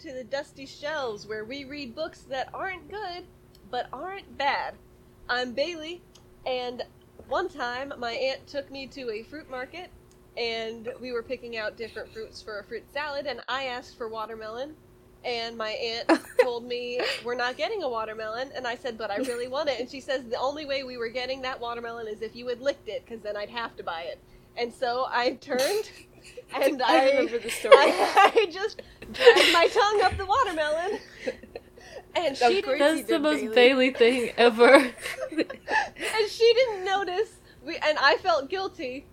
to the dusty shelves where we read books that aren't good, but aren't bad. I'm Bailey, and one time my aunt took me to a fruit market, and we were picking out different fruits for a fruit salad, and I asked for watermelon, and my aunt told me we're not getting a watermelon, and I said, but I really want it, and she says the only way we were getting that watermelon is if you had licked it, because then I'd have to buy it. And so I turned and I, I remember the story. I, I just dragged my tongue up the watermelon, and she didn't. That's the most Bailey. Bailey thing ever. and she didn't notice. We and I felt guilty.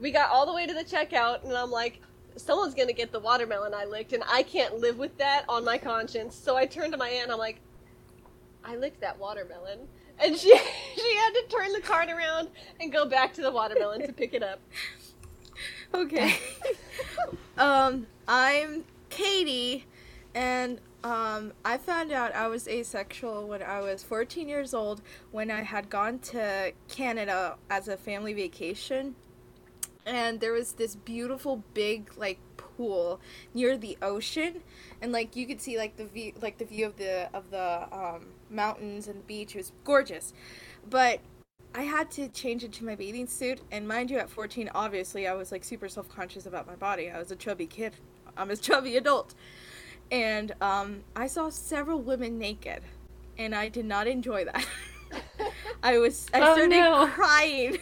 We got all the way to the checkout, and I'm like, someone's gonna get the watermelon I licked, and I can't live with that on my conscience. So I turned to my aunt, I'm like, I licked that watermelon, and she she had to turn the cart around and go back to the watermelon to pick it up. Okay. um, I'm Katie, and um, I found out I was asexual when I was 14 years old when I had gone to Canada as a family vacation. And there was this beautiful big like pool near the ocean, and like you could see like the view, like the view of the of the um, mountains and the beach. It was gorgeous, but I had to change into my bathing suit, and mind you, at 14, obviously, I was like super self conscious about my body. I was a chubby kid. I'm a chubby adult. And um, I saw several women naked, and I did not enjoy that. I was, I Oh, started no. crying,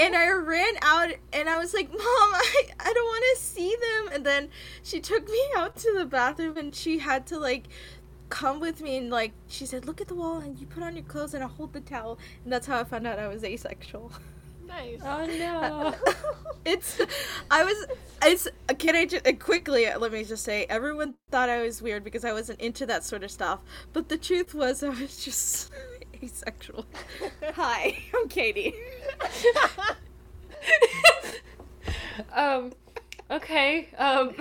and I ran out, and I was like, "Mom, I, I don't want to see them." And then she took me out to the bathroom, and she had to like come with me and like she said look at the wall and you put on your clothes and i hold the towel and that's how i found out i was asexual Nice. oh no. it's i was it's can i just quickly let me just say everyone thought i was weird because i wasn't into that sort of stuff but the truth was i was just asexual hi i'm katie um, okay. Um,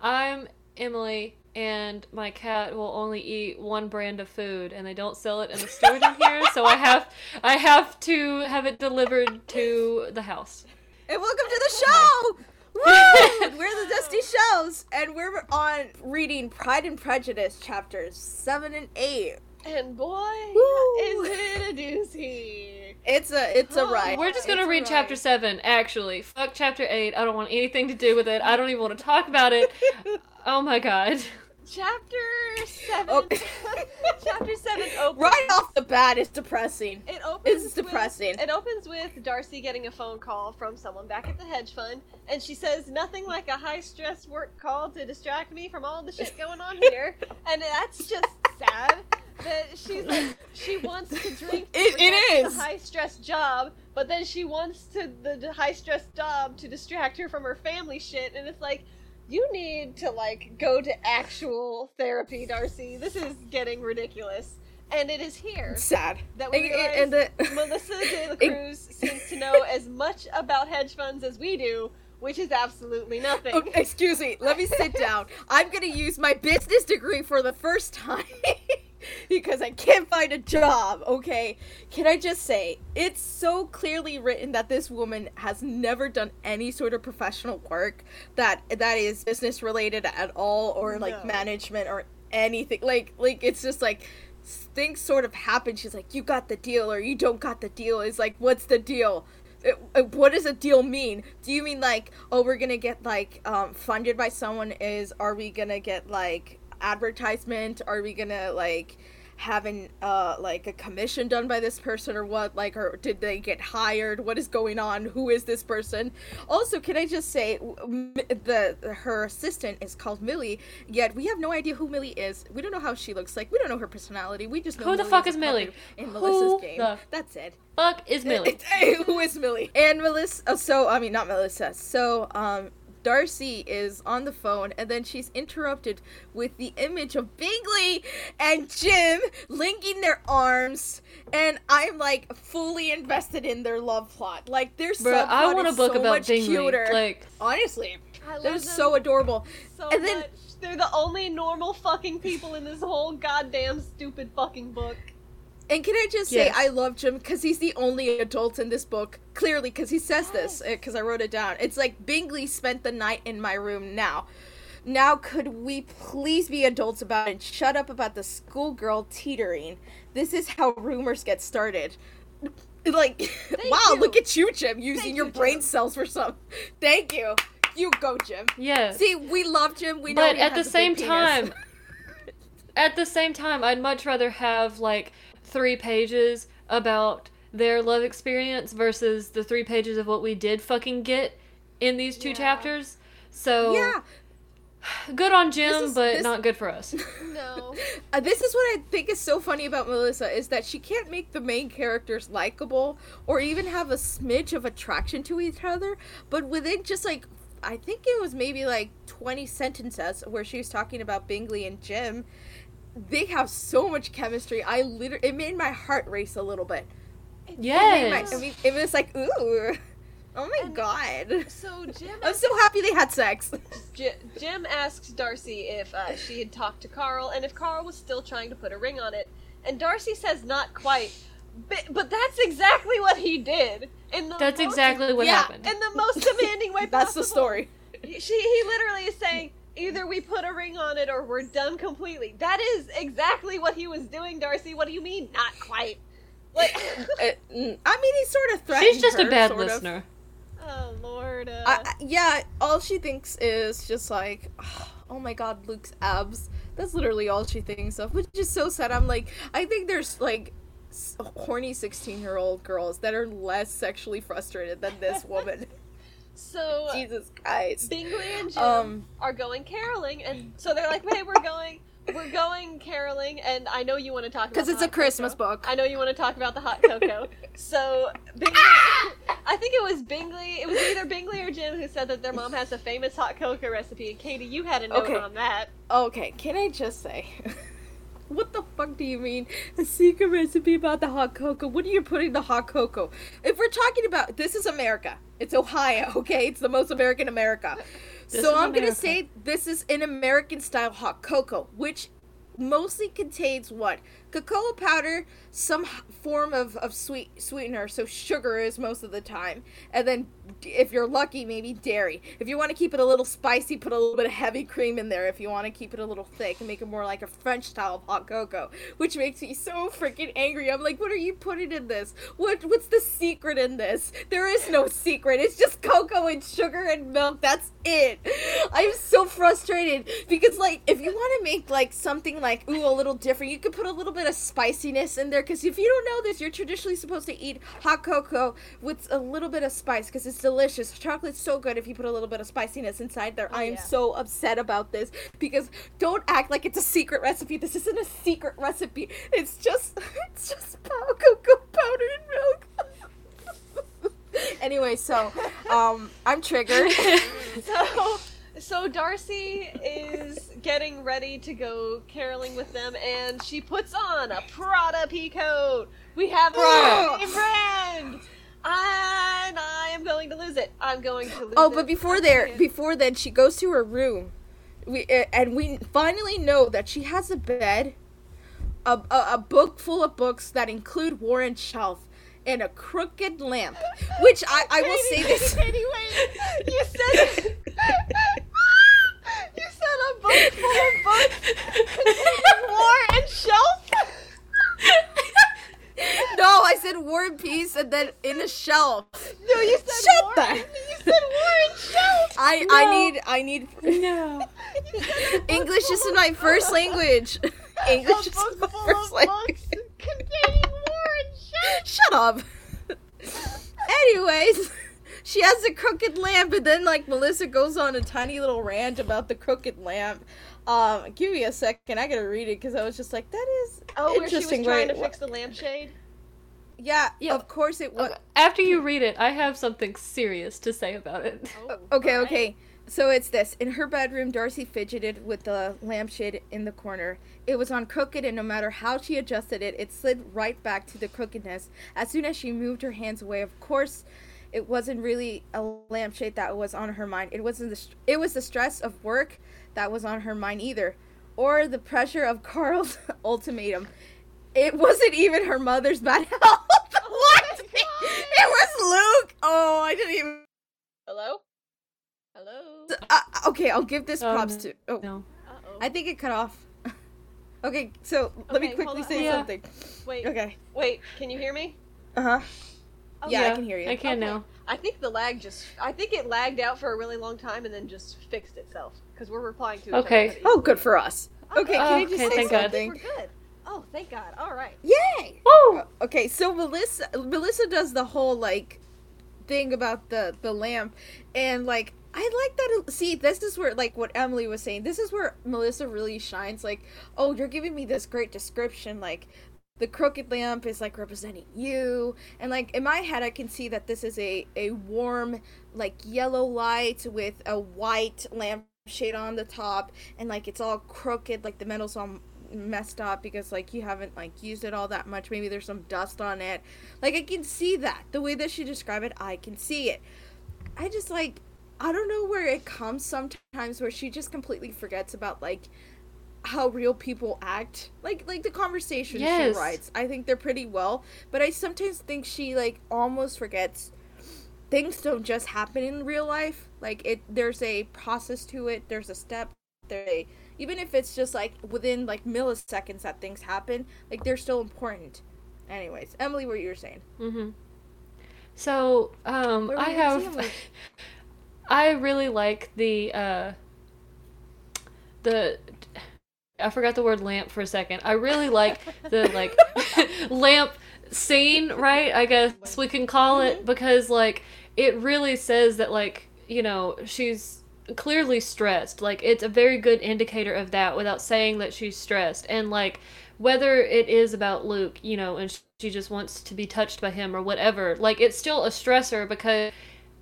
I'm Emily, and my cat will only eat one brand of food, and they don't sell it in the store in here, so I have I have to have it delivered to the house. and welcome to the show Woo! we're the dusty Shelves, and we're on reading pride and prejudice chapters 7 and 8 And boy, Woo. is it a doozy. it's a it's a ride We're just gonna It's read chapter seven. Actually, fuck chapter eight. I don't want anything to do with it. I don't even want to talk about it. Oh my god. Chapter seven. Oh. chapter seven opens. right off the bat it's depressing It opens. It's with- depressing. it opens with Darcy getting a phone call from someone back at the hedge fund, and she says nothing like a high stress work call to distract me from all the shit going on here, and that's just sad. That she's like she wants to drink. It- it is. the high stress job, but then she wants to the high stress job to distract her from her family shit, and it's like. You need to like go to actual therapy, Darcy. This is getting ridiculous, and it is here sad. that we and, realize and the Melissa De La Cruz seems to know as much about hedge funds as we do, which is absolutely nothing. Oh, excuse me. Let me sit down. I'm gonna use my business degree for the first time because i can't find a job okay? Can i just say it's so clearly written that this woman has never done any sort of professional work that that is business related at all or like No. management or anything. Like like it's just like things sort of happen. She's like you got the deal or you don't got the deal. It's like what's the deal? Uh, uh, what does a deal mean? Do you mean like oh we're gonna get like um funded by someone is are we gonna get like advertisement are we gonna like have an uh like a commission done by this person or what like or did they get hired what is going on who is this person also can i just say m- the her assistant is called millie yet we have no idea who millie is we don't know how she looks like we don't know her personality we just know Who the fuck a is Millie? in Who melissa's game the that's it Fuck is Millie. who is Millie? And Melissa. So I mean, not Melissa. So um, Darcy is on the phone, and then she's interrupted with the image of Bingley and Jim linking their arms, and I'm like fully invested in their love plot. Like their Bruh, I want a book so about much Bingley. cuter. Like, Honestly, they're so adorable. so and then- much. They're the only normal fucking people in this whole goddamn stupid fucking book. And can I just say, I love Jim because he's the only adult in this book. Clearly, because he says this, eh, because I wrote it down. It's like Bingley spent the night in my room now. Now, could we please be adults about it and shut up about the schoolgirl teetering? This is how rumors get started. Like, wow, you. look at you, Jim, using Thank your you, brain Jim. cells for some. Thank you. You go, Jim. Yeah. See, we love Jim. We know but at the same time, at the same time, I'd much rather have like three pages about their love experience versus the three pages of what we did fucking get in these two Yeah. chapters. So yeah, good on Jim, is- but this- not good for us. No. Uh, this is what I think is so funny about Melissa is that she can't make the main characters likable or even have a smidge of attraction to each other. But within just like, I think it was maybe like 20 sentences where she was talking about Bingley and Jim, they have so much chemistry. I literally, it made my heart race a little bit. It made Yes. my- I mean, it was like, ooh, oh my And- god. So Jim I'm so happy they had sex. J- Jim asks Darcy if uh, she had talked to Carl and if Carl was still trying to put a ring on it. And Darcy says not quite. But, but that's exactly what he did. In the That's most, exactly what Yeah, happened. in the most demanding way That's the story. She he literally is saying either we put a ring on it or we're done completely. That is exactly what he was doing, Darcy. What do you mean not quite? Like Uh, mm, I mean, he sort of threatened She's just a bad sort of. listener. Oh lord. Uh, I, I- yeah, all she thinks is just like, oh my god, Luke's abs. That's literally all she thinks of, which is so sad. I'm like, I think there's like horny 16 year old girls that are less sexually frustrated than this woman. so Jesus Christ. Bingley and Jim Um, are going caroling, and so they're like, "Hey, we're going, we're going caroling," and I know you want to talk Because it's a Christmas cocoa. book. I know you want to talk about the hot cocoa. so Bingley, I think it was Bingley. It was either Bingley or Jim who said that their mom has a famous hot cocoa recipe. And Katie, you had a note Okay. on that. Okay, can I just say, what the fuck do you mean a secret recipe about the hot cocoa? What are you putting in the hot cocoa? If we're talking about this is America, it's Ohio, okay? It's the most American America. This so I'm gonna say this is an American style hot cocoa, which mostly contains what cocoa powder, some form of, of sweet sweetener, so sugar is most of the time, and then if you're lucky, maybe dairy. If you want to keep it a little spicy, put a little bit of heavy cream in there. If you want to keep it a little thick and make it more like a French style of hot cocoa, which makes me so freaking angry. I'm like, what are you putting in this? What what's the secret in this? There is no secret. It's just cocoa and sugar and milk. That's it. I'm so frustrated because like if you want to make like something like ooh a little different, you could put a little bit of spiciness in there because if you don't know this, you're traditionally supposed to eat hot cocoa with a little bit of spice because it's delicious. Chocolate's so good if you put a little bit of spiciness inside there. I am yeah. so upset about this because don't act like it's a secret recipe. This isn't a secret recipe. It's just it's just pow- cocoa powder and milk. anyway, so um I'm triggered. So, so Darcy is getting ready to go caroling with them, and she puts on a Prada peacoat. We have a Ugh. new brand, and I am going to lose it. I'm going to lose Oh, it. but before there, before then, she goes to her room. We uh, and we finally know that she has a bed, a, a, a book full of books that include Warren Shelf, and a crooked lamp. Which I, I will say Katie, this. Katie, Katie, wait. You said you said a book full of books containing war and shelf. No, I said War and Peace, and then in a shelf. No, you said Shut war. and- You said war and shelf. I No. I need I need No. You said a book English is full my first language. English is my first language. containing war and shelf. Shut up. Anyways, she has a crooked lamp, and then like Melissa goes on a tiny little rant about the crooked lamp. Um, give me a second. I gotta read it because I was just like, that is Oh, where she was interesting. trying Wait, to fix the lampshade. Yeah, yeah. Of course it was. After you read it, I have something serious to say about it. Oh, Okay, alright. okay. So it's this. In her bedroom, Darcy fidgeted with the lampshade in the corner. It was on crooked, and no matter how she adjusted it, it slid right back to the crookedness. As soon as she moved her hands away, of course, it wasn't really a lampshade that was on her mind. It wasn't the. St- it was the stress of work that was on her mind either, or the pressure of Carl's ultimatum. It wasn't even her mother's bad health. what? It was Luke. Oh, I didn't even. Hello. Hello. Uh, okay, Okay, I'll give this Oh, props no. to. Oh, No. Uh-oh. I think it cut off. okay, so let me quickly say Yeah. something. Wait, Okay. wait. Can you hear me? Uh huh. Oh, Yeah, I can hear you. I can Okay. now. I think the lag just. I think it lagged out for a really long time and then just fixed itself because we're replying to each Okay. other. Oh, good for us. Oh, okay, can I just say thank God. something? We're good. Oh, thank God. All right. Yay! Woo! Uh, okay, so Melissa Melissa does the whole like thing about the the lamp and like I like that see this is where like what Emily was saying. This is where Melissa really shines like, "Oh, you're giving me this great description like the crooked lamp is like representing you." And like in my head I can see that this is a a warm like yellow light with a white lamp shade on the top. And like it's all crooked like the metal's all messed up because like you haven't like used it all that much. Maybe there's some dust on it. Like i can see that. The way that she described it i can see it. I just like i don't know where it comes sometimes where she just completely forgets about like how real people act. Like like the conversations Yes. she writes i think they're pretty well but i sometimes think she like almost forgets things don't just happen in real life. Like it there's a process to it there's a step there a even if it's just like within like milliseconds that things happen like they're still important. Anyways emily what you were saying. Mm-hmm. So, um, I you gonna say, have, I really like the, uh, the, I forgot the word lamp for a second. I really like the, like, lamp scene, right? I guess we can call it, mm-hmm. because, like, it really says that, like, you know, she's clearly stressed. Like, it's a very good indicator of that without saying that she's stressed. And, like, whether it is about Luke, you know, and she just wants to be touched by him or whatever, like, it's still a stressor because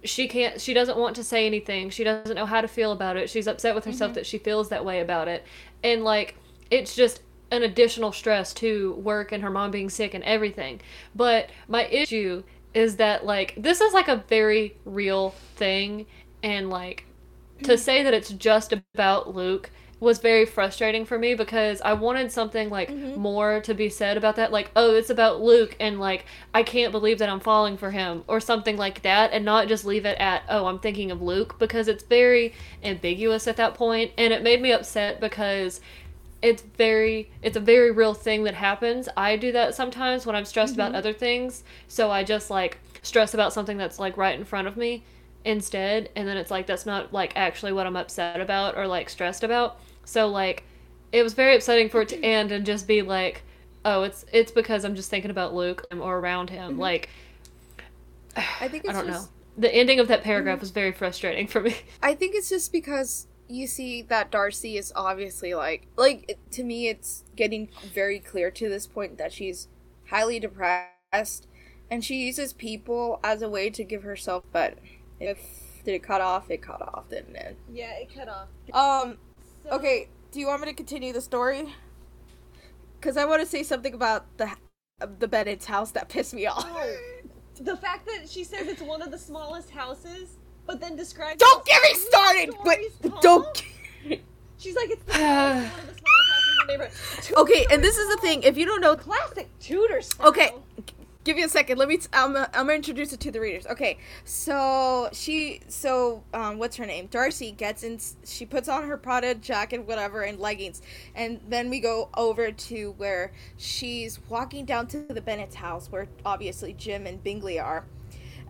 she can't she doesn't want to say anything. She doesn't know how to feel about it. She's upset with herself mm-hmm. that she feels that way about it. And like it's just an additional stress to work and her mom being sick and everything. But my issue is that like this is like a very real thing. And like to mm-hmm. say that it's just about luke was very frustrating for me because I wanted something like mm-hmm. more to be said about that like oh it's about Luke and like I can't believe that I'm falling for him or something like that and not just leave it at oh I'm thinking of Luke because it's very ambiguous at that point and it made me upset because it's very it's a very real thing that happens. I do that sometimes when I'm stressed about mm-hmm. other things. So I just like stress about something that's like right in front of me instead and then it's like that's not like actually what I'm upset about or like stressed about. So like it was very upsetting for it to end and just be like oh it's it's because I'm just thinking about Luke or around him. Like i think I don't just know. The ending of that paragraph was very frustrating for me. I think it's just because you see that Darcy is obviously like like to me it's getting very clear to this point that she's highly depressed and she uses people as a way to give herself but if did it cut off it cut off didn't it Yeah, it cut off. um So- okay do you want me to continue the story because i want to say something about the the bennet's house that pissed me off Oh, the fact that she says it's one of the smallest houses, but then describes. don't get me started but tall? don't She's like, it's the smallest, one of the smallest houses in the neighborhood. okay and this is the thing if you don't know Classic Tudor style. Okay, give you a second. Let me. T- I'm. I'm gonna introduce it to the readers. Okay, so she. So um, what's her name? Darcy gets in. She puts on her Prada jacket, whatever, and leggings, and then we go over to where she's walking down to the Bennet's house, where obviously Jim and Bingley are.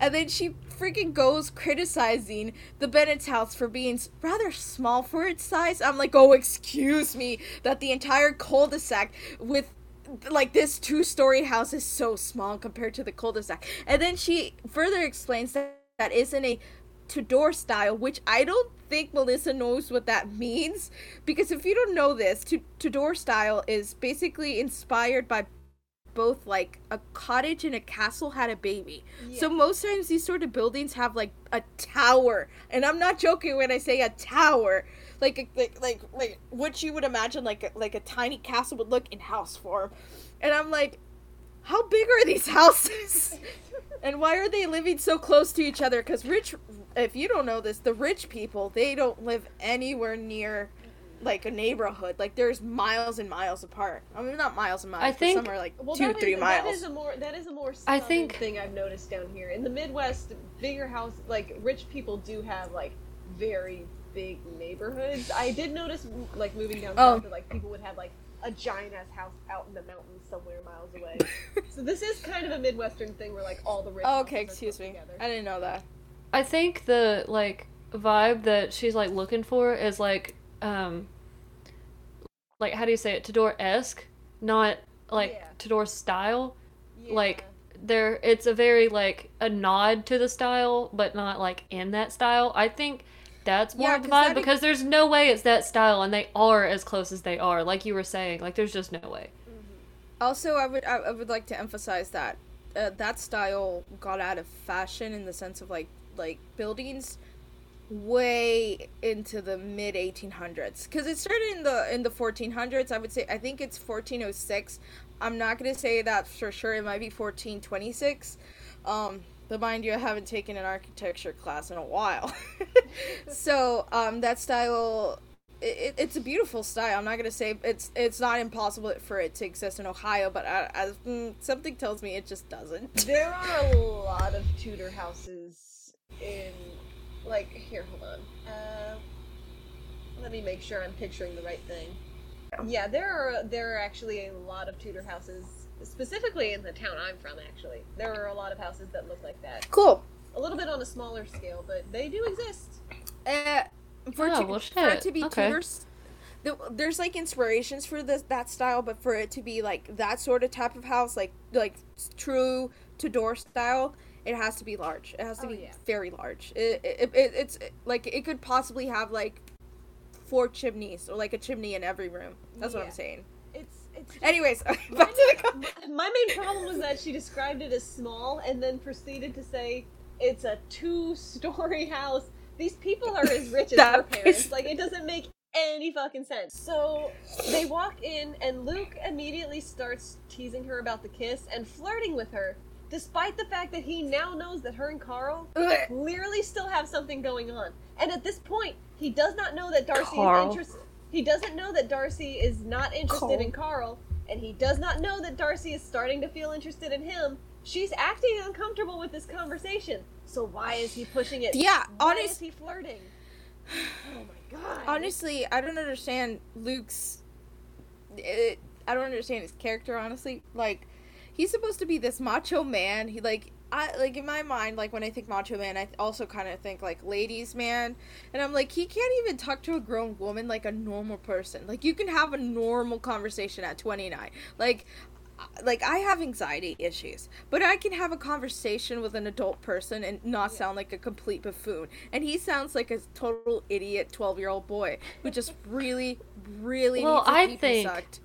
And then she freaking goes criticizing the Bennet's house for being rather small for its size. I'm like, oh, excuse me, that the entire cul-de-sac with like this two-story house is so small compared to the cul-de-sac. And then she further explains that that isn't a Tudor style, which I don't think Melissa knows what that means. Because if you don't know this, Tu- Tudor style is basically inspired by both like a cottage and a castle had a baby. So most times these sort of buildings have like a tower, and I'm not joking when I say a tower, like like like like what you would imagine like a, like a tiny castle would look in house form, and I'm like, how big are these houses? and why are they living so close to each other? Because rich, if you don't know this, the rich people they don't live anywhere near like a neighborhood. Like there's miles and miles apart. I mean, not miles and miles. I think- some are like Well, two, that is- three miles. That is a more that is a more I think- thing I've noticed down here in the Midwest. Bigger house, like rich people, do have like very big neighborhoods. I did notice, like moving down Oh. south, that like people would have like a giant ass house out in the mountains somewhere miles away. so this is kind of a midwestern thing where like all the rich. Oh, okay, excuse me. together. I didn't know that. I think the like vibe that she's like looking for is like um like how do you say it Tudor esque, not like Yeah. Tudor style. Yeah. Like there, it's a very like a nod to the style, but not like in that style. I think that's more Yeah, of the vibe because there's no way it's that style, and they are as close as they are. Like you were saying, like there's just no way. Also, I would I, I would like to emphasize that uh, that style got out of fashion in the sense of like like buildings way into the mid 1800s because it started in the in the 1400s i would say i think it's 1406 i'm not going to say that for sure it might be 1426 um but mind you i haven't taken an architecture class in a while so um that style it, it's a beautiful style. I'm not gonna say it's it's not impossible for it to exist in Ohio, but I, I, mm, something tells me it just doesn't. There are a lot of Tudor houses in, like, here, hold on. Uh, let me make sure I'm picturing the right thing. Yeah, there are there are actually a lot of Tudor houses, specifically in the town I'm from. Actually, there are a lot of houses that look like that. Cool. A little bit on a smaller scale, but they do exist. Uh, for, Oh, to, well, for it to be Okay. Tudors, the, there's like inspirations for this that style, but for it to be like that sort of type of house, like like true Tudor style, it has to be large. It has to Oh, be yeah. very large. It, it, it it's like it could possibly have like four chimneys or like a chimney in every room. That's what I'm saying. Anyways, back my, to the main, my main problem was that she described it as small and then proceeded to say it's a two-story house. These people are as rich as her parents. is- Like it doesn't make any fucking sense. So they walk in and Luke immediately starts teasing her about the kiss and flirting with her, despite the fact that he now knows that her and Carl clearly still have something going on. And at this point, he does not know that Darcy Carl. is interested. He doesn't know that Darcy is not interested Carl. in Carl, and he does not know that Darcy is starting to feel interested in him. She's acting uncomfortable with this conversation. So why is he pushing it? Yeah, why honest- is he flirting? Oh my god. honestly, I don't understand Luke's. It, I don't understand his character. Honestly, like he's supposed to be this macho man. He like I like in my mind, like when I think macho man, I also kind of think like ladies man, and I'm like he can't even talk to a grown woman like a normal person. Like you can have a normal conversation at 29. Like like I have anxiety issues, but I can have a conversation with an adult person and not sound like a complete buffoon. And he sounds like a total idiot 12-year-old boy who just really really Well, I think- sucked.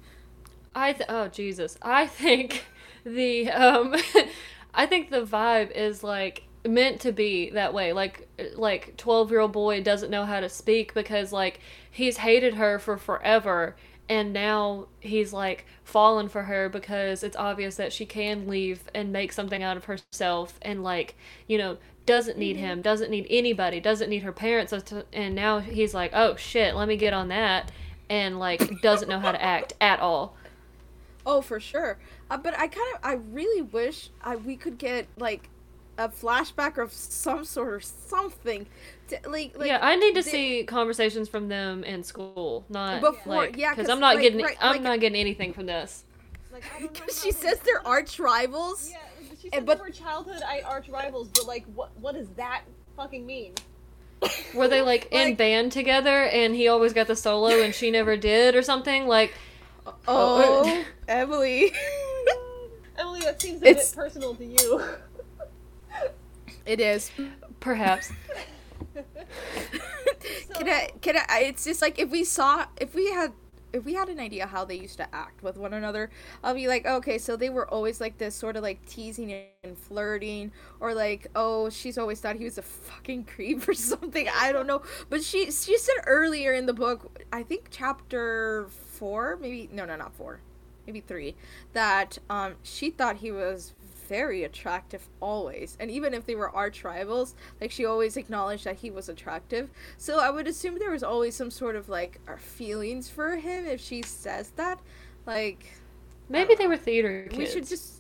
I th- oh Jesus, I think the um, I think the vibe is like meant to be that way. Like like twelve year old boy doesn't know how to speak because like he's hated her for forever, and now he's like fallen for her because it's obvious that she can leave and make something out of herself, and like you know doesn't need mm-hmm. him, doesn't need anybody, doesn't need her parents, and now he's like, oh shit, let me get on that. And like doesn't know how to act at all. Oh, for sure. Uh, but I kind of, I really wish I we could get like a flashback of some sort or something. To, like, like, yeah, I need to the- see conversations from them in school, not Before- like yeah, because I'm not like, getting right, I'm like- not getting anything from this. Like, I don't know Because how she says they're arch rivals. Yeah, she And said but- they were childhood I- arch rivals, but like, what what does that fucking mean? Were they like, in band together and he always got the solo and she never did or something? Like Oh, oh. Emily. Emily, that seems a It's- bit personal to you. it is. perhaps. can I? Can I? It's just like if we saw, if we had, if we had an idea how they used to act with one another, I'll be like, okay, so they were always like this, sort of like teasing and flirting, or like, oh, she's always thought he was a fucking creep or something. I don't know, but she she said earlier in the book, I think chapter four, maybe no, no, not four, maybe three, that um she thought he was very attractive always. And even if they were arch rivals like she always acknowledged that he was attractive. So i would assume there was always some sort of like feelings for him if she says that. Like Maybe they were theater kids. we should just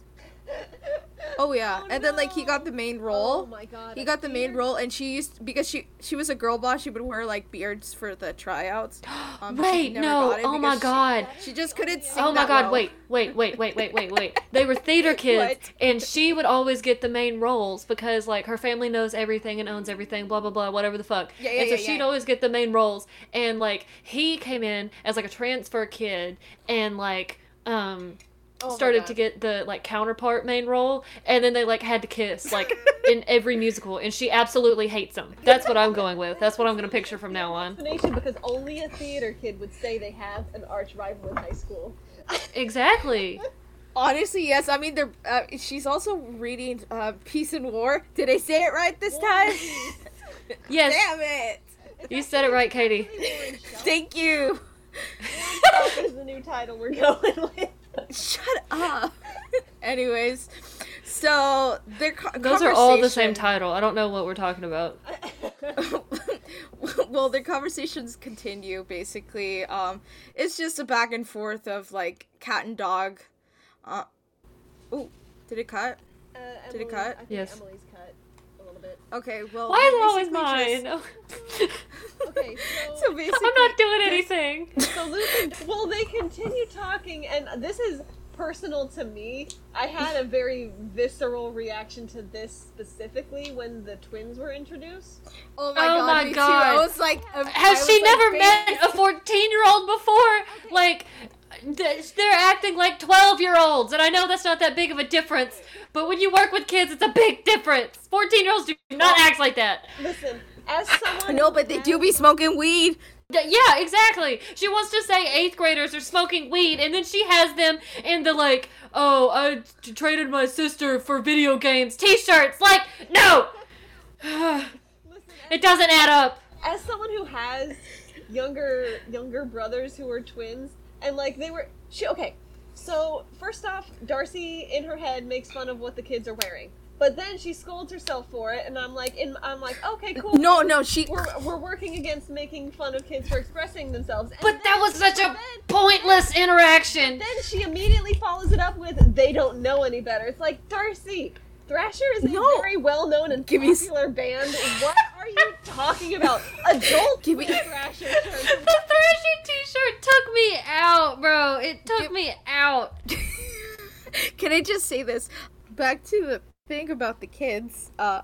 Oh yeah, Oh, and then like he got the main role. Oh my god. He got the main role, and she used because she she was a girl boss. She would wear like beards for the tryouts. Um, Wait, no. Oh my god. She, she just couldn't sing. Oh my god, well. wait, wait, wait, wait, wait, wait, wait. They were theater kids What? and she would always get the main roles because like her family knows everything and owns everything, blah blah blah, whatever the fuck. Yeah, yeah, and so yeah, she'd yeah. always get the main roles and like he came in as like a transfer kid and like um Oh started to get the like counterpart main role and then they like had to kiss like in every musical and she absolutely hates him. That's what I'm going with. That's what I'm going to picture from now on. Explanation because only a theater kid would say they have an arch rival in high school. Exactly. Honestly, yes. I mean, they're. Uh, she's also reading uh, Peace and War. Did I say it right this time? Yes. Damn it! You said it right, Katie. Thank you. This is the new title we're going with. Shut up. Anyways, so their co- Those are all the same title. I don't know what we're talking about. well, their conversations continue basically. Um, it's just a back and forth of like cat and dog. Uh, oh, did it cut? Uh, Did it cut? I think Yes. Emily's cut a little bit. Okay, well. Why is it always mine? just- Okay, so, So basically, I'm not doing anything. so Luke and well, they continue talking, and this is personal to me. I had a very visceral reaction to this specifically when the twins were introduced. Oh my Oh god! my me too. God. I was like, um, Has was she never baby- met a 14 year old before? Like, th- they're acting like 12 year olds, and I know that's not that big of a difference, but when you work with kids, it's a big difference. 14 year olds do not act like that. Listen, as someone No, but they do be smoking weed. Yeah, exactly. She wants to say eighth graders are smoking weed, and then she has them in the like, oh, I t- traded my sister for video games t-shirts. Like, no, Listen, it doesn't add up. as someone who has younger younger brothers who are twins and like they were she okay so first off darcy in her head makes fun of what the kids are wearing but then she scolds herself for it and i'm like in, i'm like okay cool No, no, she. we're, we're working against making fun of kids for expressing themselves and But that was such a then, pointless interaction. then she immediately follows it up with they don't know any better it's like darcy Thrasher is a No. very well-known and Give me s- popular band. What are you talking about? Adult Give me- Thrasher shirts. The Thrasher t-shirt took me out, bro. It took Give- me out. Can I just say this? Back to the thing about the kids. Uh,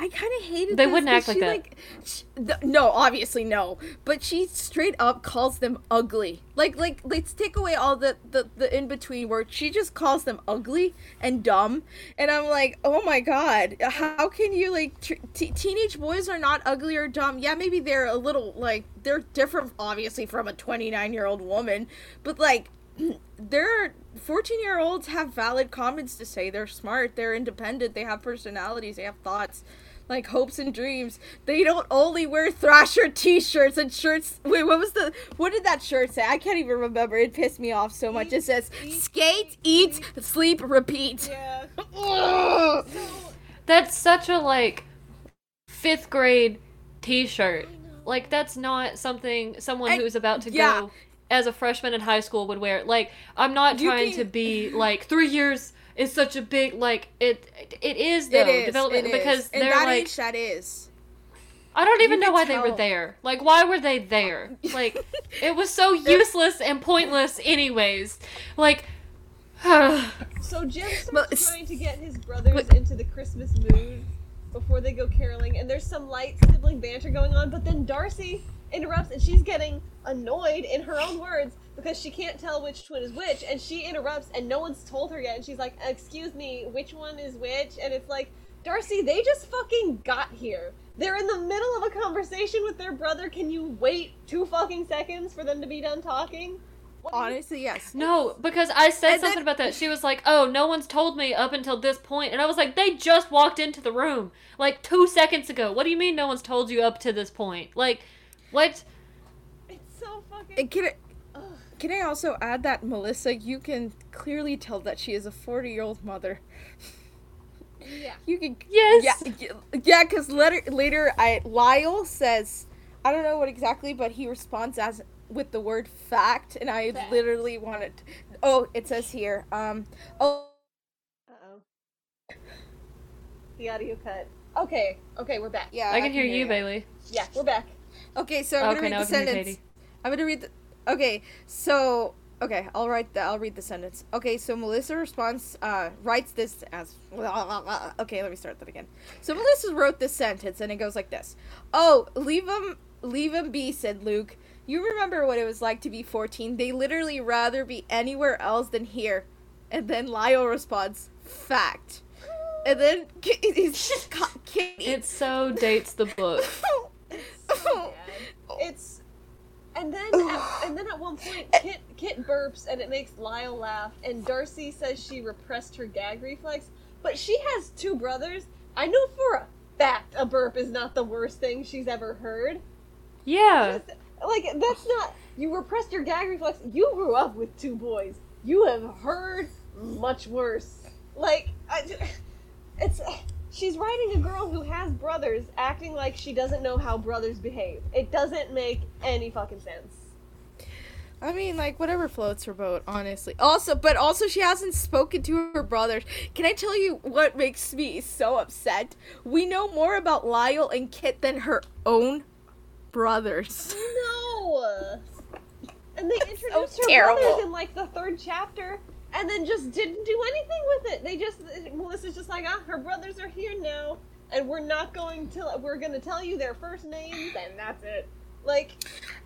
I kind of hated. They wouldn't act like she, that. sh- th- no, obviously no. But she straight up calls them ugly. Like, like let's take away all the the, the in between where she just calls them ugly and dumb. And I'm like, oh my god, how can you like tr- t- teenage boys are not ugly or dumb? Yeah, maybe they're a little like they're different, obviously, from a 29 year old woman. But like they're 14 year olds have valid comments to say they're smart they're independent they have personalities they have thoughts like hopes and dreams they don't only wear thrasher t-shirts and shirts wait what was the what did that shirt say i can't even remember it pissed me off so much it says Eat, skate eat sleep repeat Yeah. Ugh. That's such a like fifth grade T-shirt. Like that's not something someone And- who's about to yeah. go as a freshman in high school would wear. Like I'm not You trying can- to be like three years is such a big like it. It is though it is development it is. because In they're that like age that is I don't even you know can why they were there. Like why were they there? Like it was so useless and pointless anyways. Like So Jim Well, starts trying to get his brothers But- into the Christmas mood before they go caroling, and there's some light sibling banter going on, but then Darcy interrupts and she's getting annoyed in her own words because she can't tell which twin is which, and she interrupts and no one's told her yet, and she's like, Excuse me, which one is which? And it's like, Darcy, they just fucking got here. They're in the middle of a conversation with their brother. Can you wait two fucking seconds for them to be done talking? What- honestly yes No, because I said And something then- about that. She was like, "Oh, no one's told me up until this point," and I was like, "They just walked into the room like two seconds ago. What do you mean no one's told you up to this point? Like, what? It's so fucking. and can I, Ugh. can I also add that Melissa, you can clearly tell that she is a 40 year old mother. Yeah. You can Yes. Yeah, yeah, because later, later, I Lyle says, I don't know what exactly, but he responds as with the word fact, and I Fact. literally wanted. Oh, it says here. Um. Oh. Uh oh. the audio cut. Okay, okay, we're back. Yeah, I can hear you, ya. Bailey. Yeah, we're back. Okay, so I'm Okay, gonna read the sentence. I'm gonna read the. Okay, so okay, I'll write the. I'll read the sentence. Okay, so Melissa responds. Uh, writes this as. Okay, let me start that again. So Melissa wrote this sentence, and it goes like this. Oh, leave him, leave him be," said Luke. You remember what it was like to be 14? They literally rather be anywhere else than here. And then Lyle responds, "Fact." And then it's Katie. It so dates the book. It's and then at, and then at one point Kit Kit burps and it makes Lyle laugh and Darcy says she repressed her gag reflex, but she has two brothers. I know for a fact a burp is not the worst thing she's ever heard. Yeah. Like that's not you repressed your gag reflex. You grew up with two boys. You have heard much worse. Like I, it's she's writing a girl who has brothers acting like she doesn't know how brothers behave. It doesn't make any fucking sense. I mean, like whatever floats her boat, honestly. Also, but also she hasn't spoken to her brothers. Can I tell you what makes me so upset? We know more about Lyle and Kit than her own brothers. No. And they introduced so her terrible. brothers in like the third chapter, and then just didn't do anything with it. They just Melissa's just like, ah, her brothers are here now, and we're not going to. We're going to tell you their first names, and that's it. Like,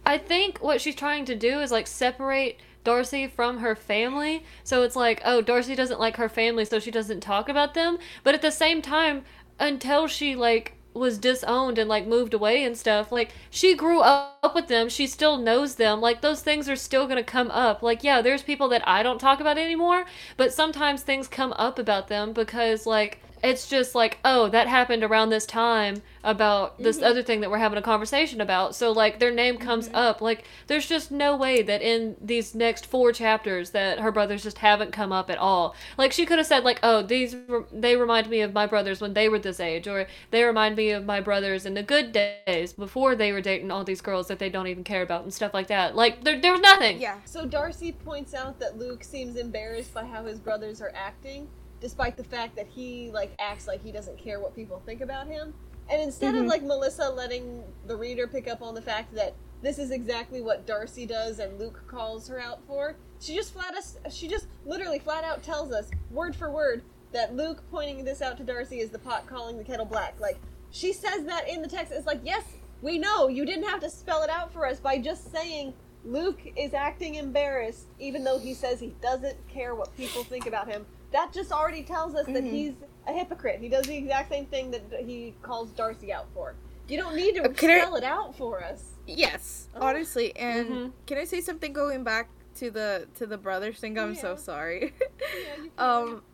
I think what she's trying to do is like separate Darcy from her family. So it's like, oh, Darcy doesn't like her family, so she doesn't talk about them. But at the same time, until she like was disowned and like moved away and stuff, like she grew up with them, she still knows them. Like those things are still going to come up. Like yeah, there's people that I don't talk about anymore, but sometimes things come up about them because like it's just like, oh, that happened around this time about this mm-hmm. other thing that we're having a conversation about. So like their name comes mm-hmm. up. Like there's just no way that in these next four chapters that her brothers just haven't come up at all. Like she could have said like, oh, these re- they remind me of my brothers when they were this age, or they remind me of my brothers in the good days before they were dating all these girls that they don't even care about and stuff like that. Like there, there was nothing. yeah. so Darcy points out that Luke seems embarrassed by how his brothers are acting, despite the fact that he like acts like he doesn't care what people think about him. And instead of mm-hmm. like Melissa letting the reader pick up on the fact that this is exactly what Darcy does and Luke calls her out for, she just flat us she just literally flat out tells us word for word that Luke pointing this out to Darcy is the pot calling the kettle black. Like she says that in the text. It's like, yes, we know you didn't have to spell it out for us by just saying Luke is acting embarrassed, even though he says he doesn't care what people think about him. That just already tells us that he's a hypocrite. He does the exact same thing that he calls Darcy out for. You don't need to Uh, can I- spell it out for us. Yes, Oh. honestly. And Mhm. can I say something going back to the to the brothers thing? I'm so sorry. Yeah, um,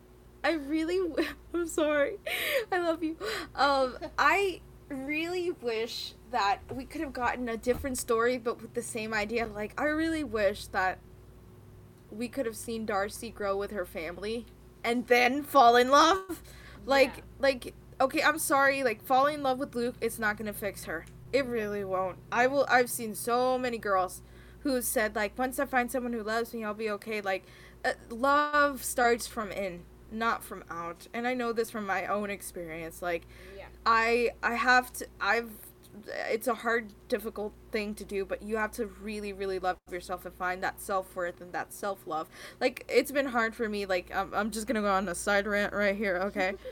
I really, w- I'm sorry. I love you. Um, I really wish that we could have gotten a different story, but with the same idea. Like, I really wish that we could have seen Darcy grow with her family and then fall in love. Like, Yeah. like, okay, I'm sorry. Like, falling in love with Luke, it's not gonna fix her. It really won't. I will. I've seen so many girls who said like, once I find someone who loves me, I'll be okay. Like, uh, love starts from in, not from out. And I know this from my own experience. Like, Yeah. I I have to I've it's a hard difficult thing to do but you have to really really love yourself and find that self-worth and that self-love. Like it's been hard for me like I'm, I'm just gonna go on a side rant right here okay?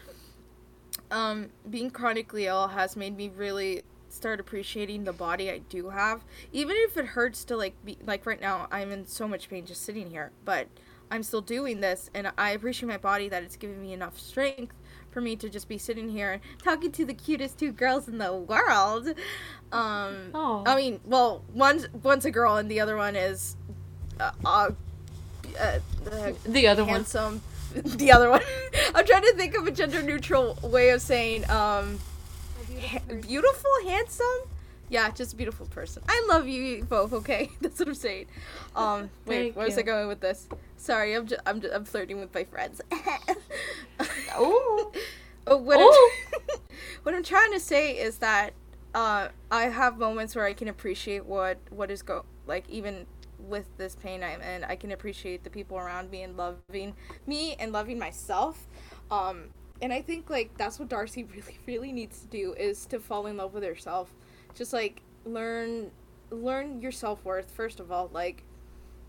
Um being chronically ill has made me really start appreciating the body I do have. Even if it hurts to like be like right now I'm in so much pain just sitting here but I'm still doing this and I appreciate my body that it's giving me enough strength for me to just be sitting here talking to the cutest two girls in the world. Um, Oh. I mean, well, one's one's a girl and the other one is uh, uh, uh, the other one. handsome. The other one. I'm trying to think of a gender neutral way of saying um, ha- beautiful, handsome. Yeah, just a beautiful person. I love you both. Okay, that's what I'm saying. Um, wait, where was I going with this? Sorry, I'm just, I'm just, I'm flirting with my friends. Oh, what, Ooh. I'm, what I'm trying to say is that uh, I have moments where I can appreciate what what is go like even with this pain I'm in. I can appreciate the people around me and loving me and loving myself. Um, and I think like that's what Darcy really really needs to do is to fall in love with herself. Just like learn learn your self-worth first of all, like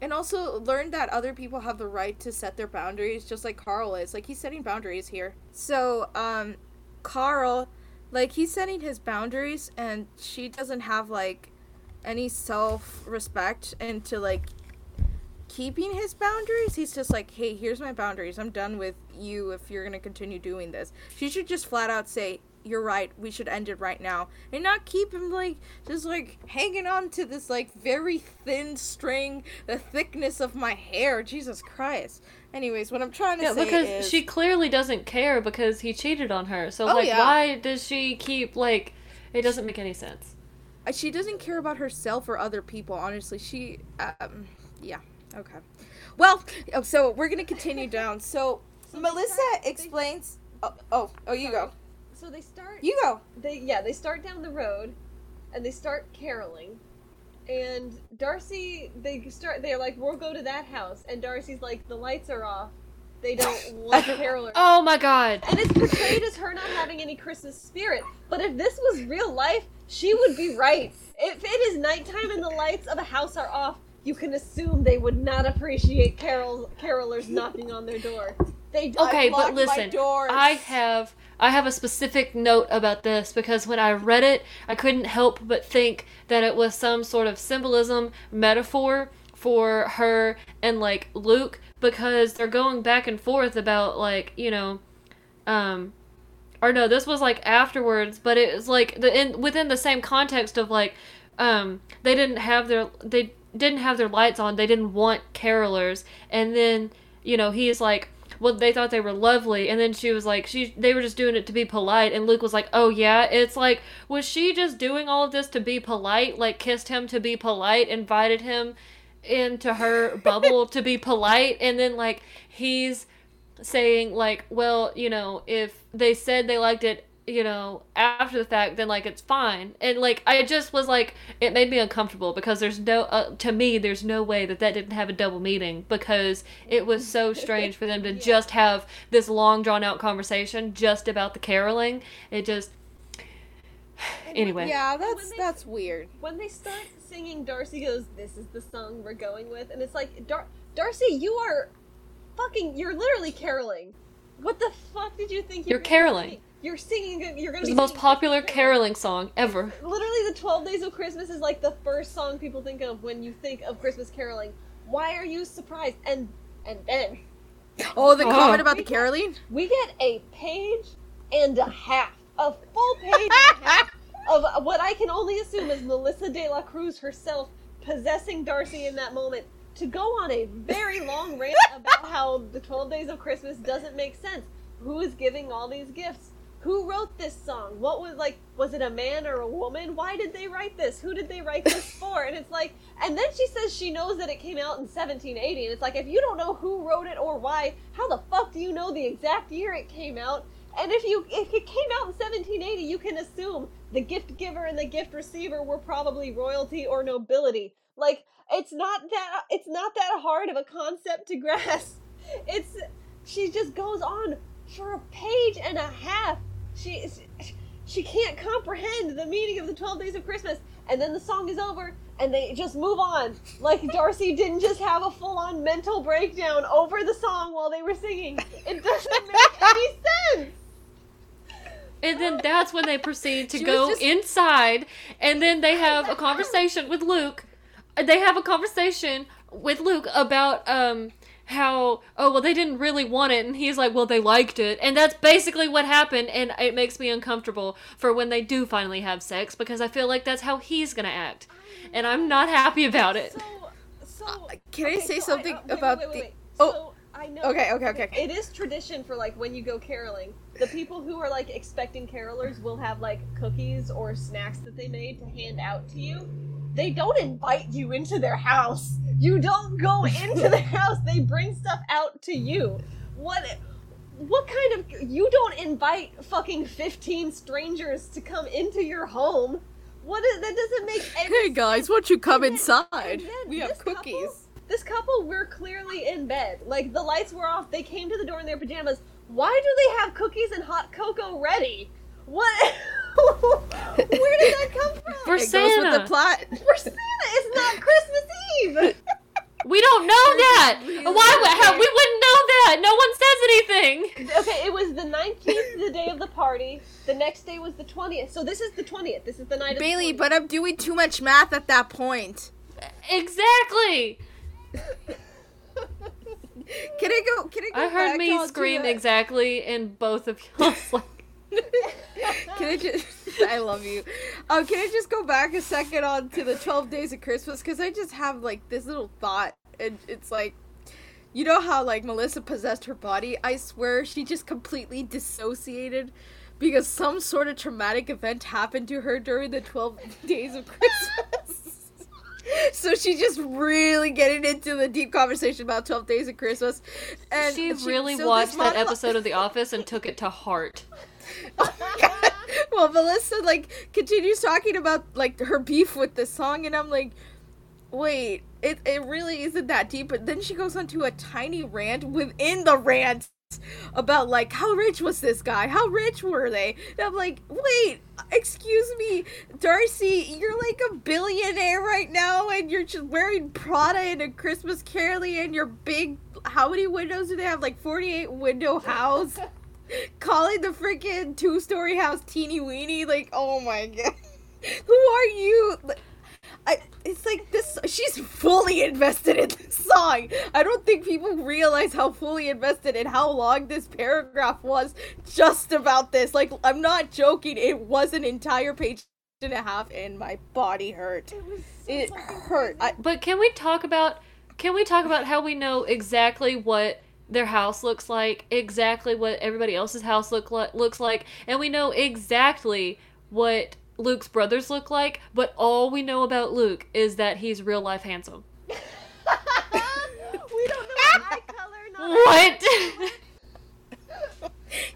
and also learn that other people have the right to set their boundaries just like Carl is. Like he's setting boundaries here. So, um Carl like he's setting his boundaries and she doesn't have like any self-respect into like keeping his boundaries. He's just like, "Hey, here's my boundaries. I'm done with you if you're going to continue doing this." She should just flat out say, "You're right. We should end it right now." And not keep him like just like hanging on to this like very thin string, the thickness of my hair. Jesus Christ. Anyways, what I'm trying to Yeah, say because is she clearly doesn't care because he cheated on her. So Oh, like, yeah. why does she keep like? It doesn't make any sense. She doesn't care about herself or other people honestly she um yeah okay well oh, so we're gonna continue down so, So melissa start- they- explains oh, oh oh you go So they start. you go They yeah they start down the road, and they start caroling, and Darcy they start they're like we'll go to that house, and Darcy's like the lights are off, they don't want carolers. Oh my god. And it's portrayed as her not having any Christmas spirit. But if this was real life, she would be right. If it is nighttime and the lights of a house are off, you can assume they would not appreciate carol carolers knocking on their door. They Okay, but listen, doors. I have I have a specific note about this because when I read it, I couldn't help but think that it was some sort of symbolism metaphor for her and like Luke because they're going back and forth about like, you know, um or no, this was like afterwards, but it was like the in within the same context of like um they didn't have their they didn't have their lights on. They didn't want carolers. And then, you know, he's like well they thought they were lovely and then she was like she they were just doing it to be polite and Luke was like, "Oh yeah." It's like was she just doing all of this to be polite? Like kissed him to be polite, invited him into her bubble to be polite and then like he's saying like well you know if they said they liked it you know after the fact then like it's fine and like i just was like it made me uncomfortable because there's no uh, to me there's no way that that didn't have a double meaning because it was so strange for them to just have this long drawn out conversation just about the caroling it just anyway yeah that's they- that's weird When they start singing, Darcy goes, "This is the song we're going with," and it's like, Dar- Darcy, you are fucking, you're literally caroling. What the fuck did you think you You're were caroling. sing? You're singing. You're gonna it's be the most popular Christmas caroling song ever Literally, the Twelve Days of Christmas is like the first song people think of when you think of Christmas caroling. Why are you surprised? And and then oh the Oh. comment about the We got- caroling we get a page and a half, a full page and a half of what I can only assume is Melissa De La Cruz herself possessing Darcy in that moment to go on a very long rant about how the 12 Days of Christmas doesn't make sense. Who is giving all these gifts? Who wrote this song? What was like, was it a man or a woman? Why did they write this? Who did they write this for? And it's like, and then she says she knows that it came out in 1780. And it's like, if you don't know who wrote it or why, how the fuck do you know the exact year it came out? And if you if it came out in 1780, you can assume the gift giver and the gift receiver were probably royalty or nobility. Like it's not that it's not that hard of a concept to grasp. It's she just goes on for a page and a half. She she can't comprehend the meaning of the 12 days of Christmas. And then the song is over and they just move on. Like Darcy didn't just have a full on mental breakdown over the song while they were singing. It doesn't make any sense. And then that's when they proceed to She go just- inside, and then they have a conversation with Luke. They have a conversation with Luke about um how oh well they didn't really want it, and he's like well they liked it, and that's basically what happened, and it makes me uncomfortable for when they do finally have sex because I feel like that's how he's gonna act, and I'm not happy about it. So, so Uh, can I say so something uh, wait, about wait, wait, the- wait. oh. So I know. Okay, okay, okay, okay. It is tradition for like when you go caroling, the people who are like expecting carolers will have like cookies or snacks that they made to hand out to you. They don't invite you into their house. You don't go into the house. They bring stuff out to you. What? What kind of? You don't invite fucking fifteen strangers to come into your home. What is that? Doesn't make any hey guys won't you come and then- inside and then we have this couple- cookies this couple were clearly in bed. Like the lights were off. They came to the door in their pajamas. Why do they have cookies and hot cocoa ready? What? Where did that come from? For it Santa. goes with the plot. For Santa, it's not Christmas Eve. We don't know that. Why? would- How, we wouldn't know that. No one says anything. Okay, it was the 19th, the day of the party. The next day was the 20th. So this is the 20th. This is the night of Bailey, the but I'm doing too much math at that point. Exactly. Can I go? Can I go? I heard back me all to scream exactly, and both of y'all like. Can I just? I love you. Um, can I just go back a second on to the Twelve Days of Christmas? Because I just have like this little thought, and it's like, you know how like Melissa possessed her body? I swear she just completely dissociated because some sort of traumatic event happened to her during the Twelve Days of Christmas. So she's just really getting into the deep conversation about Twelve Days of Christmas, and She really so watched that episode of The Office and took it to heart. Oh well, Melissa like continues talking about like her beef with the song, and I'm like, wait, it it really isn't that deep. But then she goes on to a tiny rant within the rant about like how rich was this guy? How rich were they? And I'm like, wait, excuse me, Darcy, you're like a billionaire right now, and you're just wearing Prada and a Christmas caroling and your big. How many windows do they have? Like 48 window house calling the freaking two story house teeny weeny. Like, oh my god. Who are you? I, it's like this. She's fully invested in this song. I don't think people realize how fully invested and how long this paragraph was just about this. Like, I'm not joking. It was an entire page and a half, and my body hurt. It was so It hurt. I, But can we talk about? Can we talk about how we know exactly what their house looks like, exactly what everybody else's house look like, looks like, and we know exactly what Luke's brothers look like. But all we know about Luke is that he's real life handsome. we don't know eye color. Not What?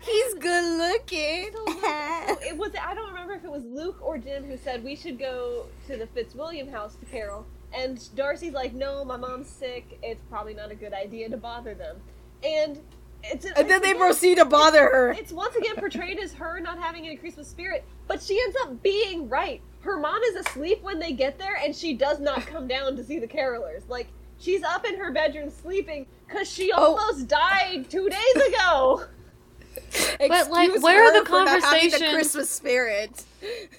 he's good looking. it was I don't remember if it was Luke or Jim who said we should go to the Fitzwilliam house to Carol. And Darcy's like, no, my mom's sick. It's probably not a good idea to bother them. And it's and then they proceed to bother her. It's once again portrayed as her not having any Christmas spirit, but she ends up being right. Her mom is asleep when they get there, and she does not come down to see the carolers. Like she's up in her bedroom sleeping because she Oh. almost died two days ago. But, like, where are the for not having conversations- The Christmas spirit.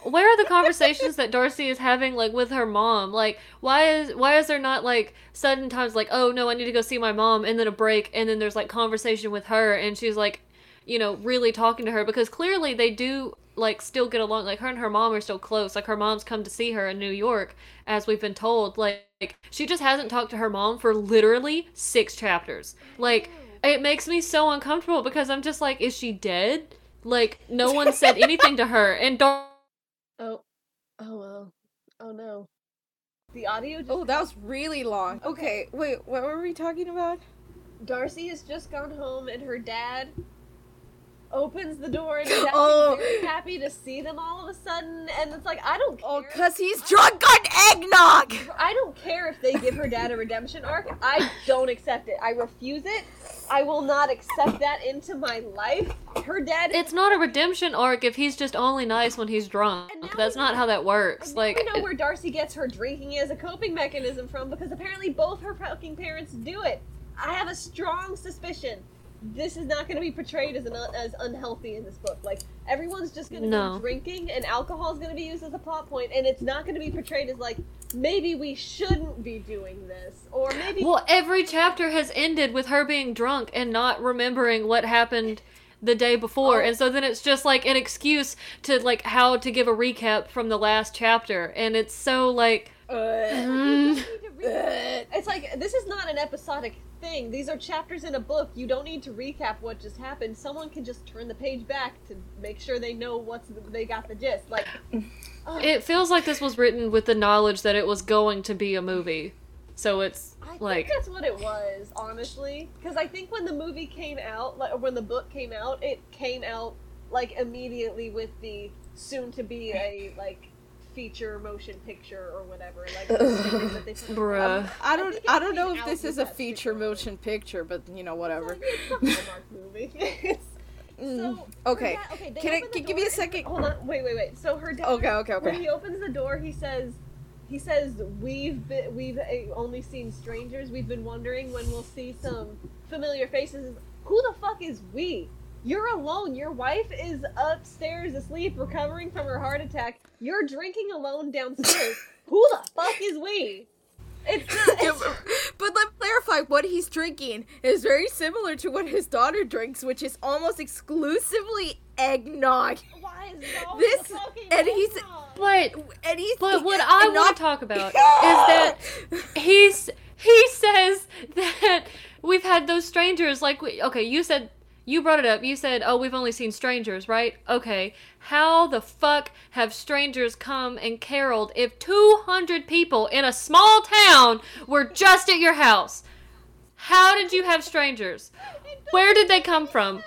Where are the conversations that Darcy is having like with her mom? Like why is why is there not like sudden times like, "Oh no, I need to go see my mom," and then a break and then there's like conversation with her and she's like, you know, really talking to her because clearly they do like still get along like her and her mom are still close. Like her mom's come to see her in New York as we've been told. Like she just hasn't talked to her mom for literally 6 chapters. Like it makes me so uncomfortable because I'm just like, is she dead? Like no one said anything to her and Dar- Oh, oh well, oh no. The audio. Just Oh, that was really long. Okay, wait, what were we talking about? Darcy has just gone home, and her dad opens the door, and her dad Oh. very happy to see them all of a sudden. And it's like I don't oh, care. Oh, cause he's drunk on eggnog. I don't care if they give her dad a redemption arc. I don't accept it. I refuse it. I will not accept that into my life. Her dad. It's not a redemption arc if he's just only nice when he's drunk. That's not know- how that works. And Like, now we know where Darcy gets her drinking as a coping mechanism from because apparently both her fucking parents do it. I have a strong suspicion this is not going to be portrayed as an as unhealthy in this book. Like everyone's just going to No. be drinking, and alcohol is going to be used as a plot point, and it's not going to be portrayed as like maybe we shouldn't be doing this, or maybe well, every chapter has ended with her being drunk and not remembering what happened the day before, Oh. and so then it's just like an excuse to like how to give a recap from the last chapter, and it's so like. Uh, mm. need to read- It's like this is not an episodic thing. These are chapters in a book. You don't need to recap what just happened. Someone can just turn the page back to make sure they know what's they got the gist. Like ugh, um, It feels like this was written with the knowledge that it was going to be a movie. So it's I think like that's what it was, honestly. Because I think when the movie came out, like or when the book came out, it came out like immediately with the soon to be a like feature motion picture or whatever. Like the stickers that they put- Bruh. I I don't. think I, don't know if this is a feature sticker. motion picture, but you know, whatever. It's a Hallmark movie. It's- Mm. so, Okay. dad- okay. Can I can, give me a door- second? Hold on. Wait, wait, wait. So her dad. Okay, okay, When okay. he opens the door, he says, he says, "We've been, we've uh, only seen strangers. We've been wondering when we'll see some familiar faces. Who the fuck is we? You're alone. Your wife is upstairs asleep, recovering from her heart attack. You're drinking alone downstairs. Who the fuck is we? It's not. It's, but, but let me clarify what he's drinking is very similar to what his daughter drinks, which is almost exclusively eggnog. why is it always This- and he's- eggnog? But And he's but what I eggnog- want to talk about is that he's he says that we've had those strangers like we, okay you said you brought it up. You said oh we've only seen strangers right? Okay. How the fuck have strangers come and caroled if 200 people in a small town were just at your house? How did you have strangers? Where did they come from?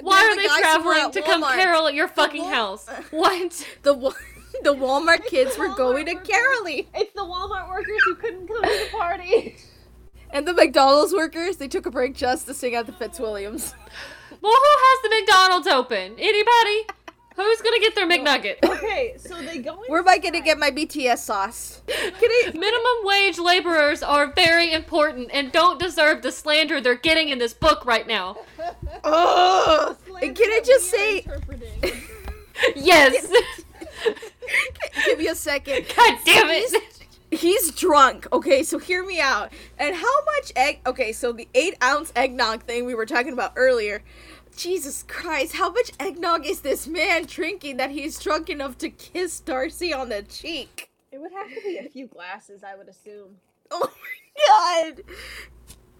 Why They're the they guys who were traveling at to come carol at your fucking Wal- house? What? The Wa- the Walmart kids were going to Walmart Carolee, It's the Walmart workers who couldn't come to the party. and the McDonald's workers they took a break just to sing at the Fitzwilliams. Well, who has the McDonald's open? Anybody? Who's gonna get their McNugget? Okay, so they go. Where am I gonna get my BTS sauce? Can I? Minimum wage laborers are very important and don't deserve the slander they're getting in this book right now. Oh, and can I just say? Yes. Give me a second. God damn it. He's drunk. Okay, so hear me out. And how much egg? Okay, so the eight ounce eggnog thing we were talking about earlier. Jesus Christ, how much eggnog is this man drinking that he's drunk enough to kiss Darcy on the cheek? It would have to be a few glasses, I would assume. Oh my god!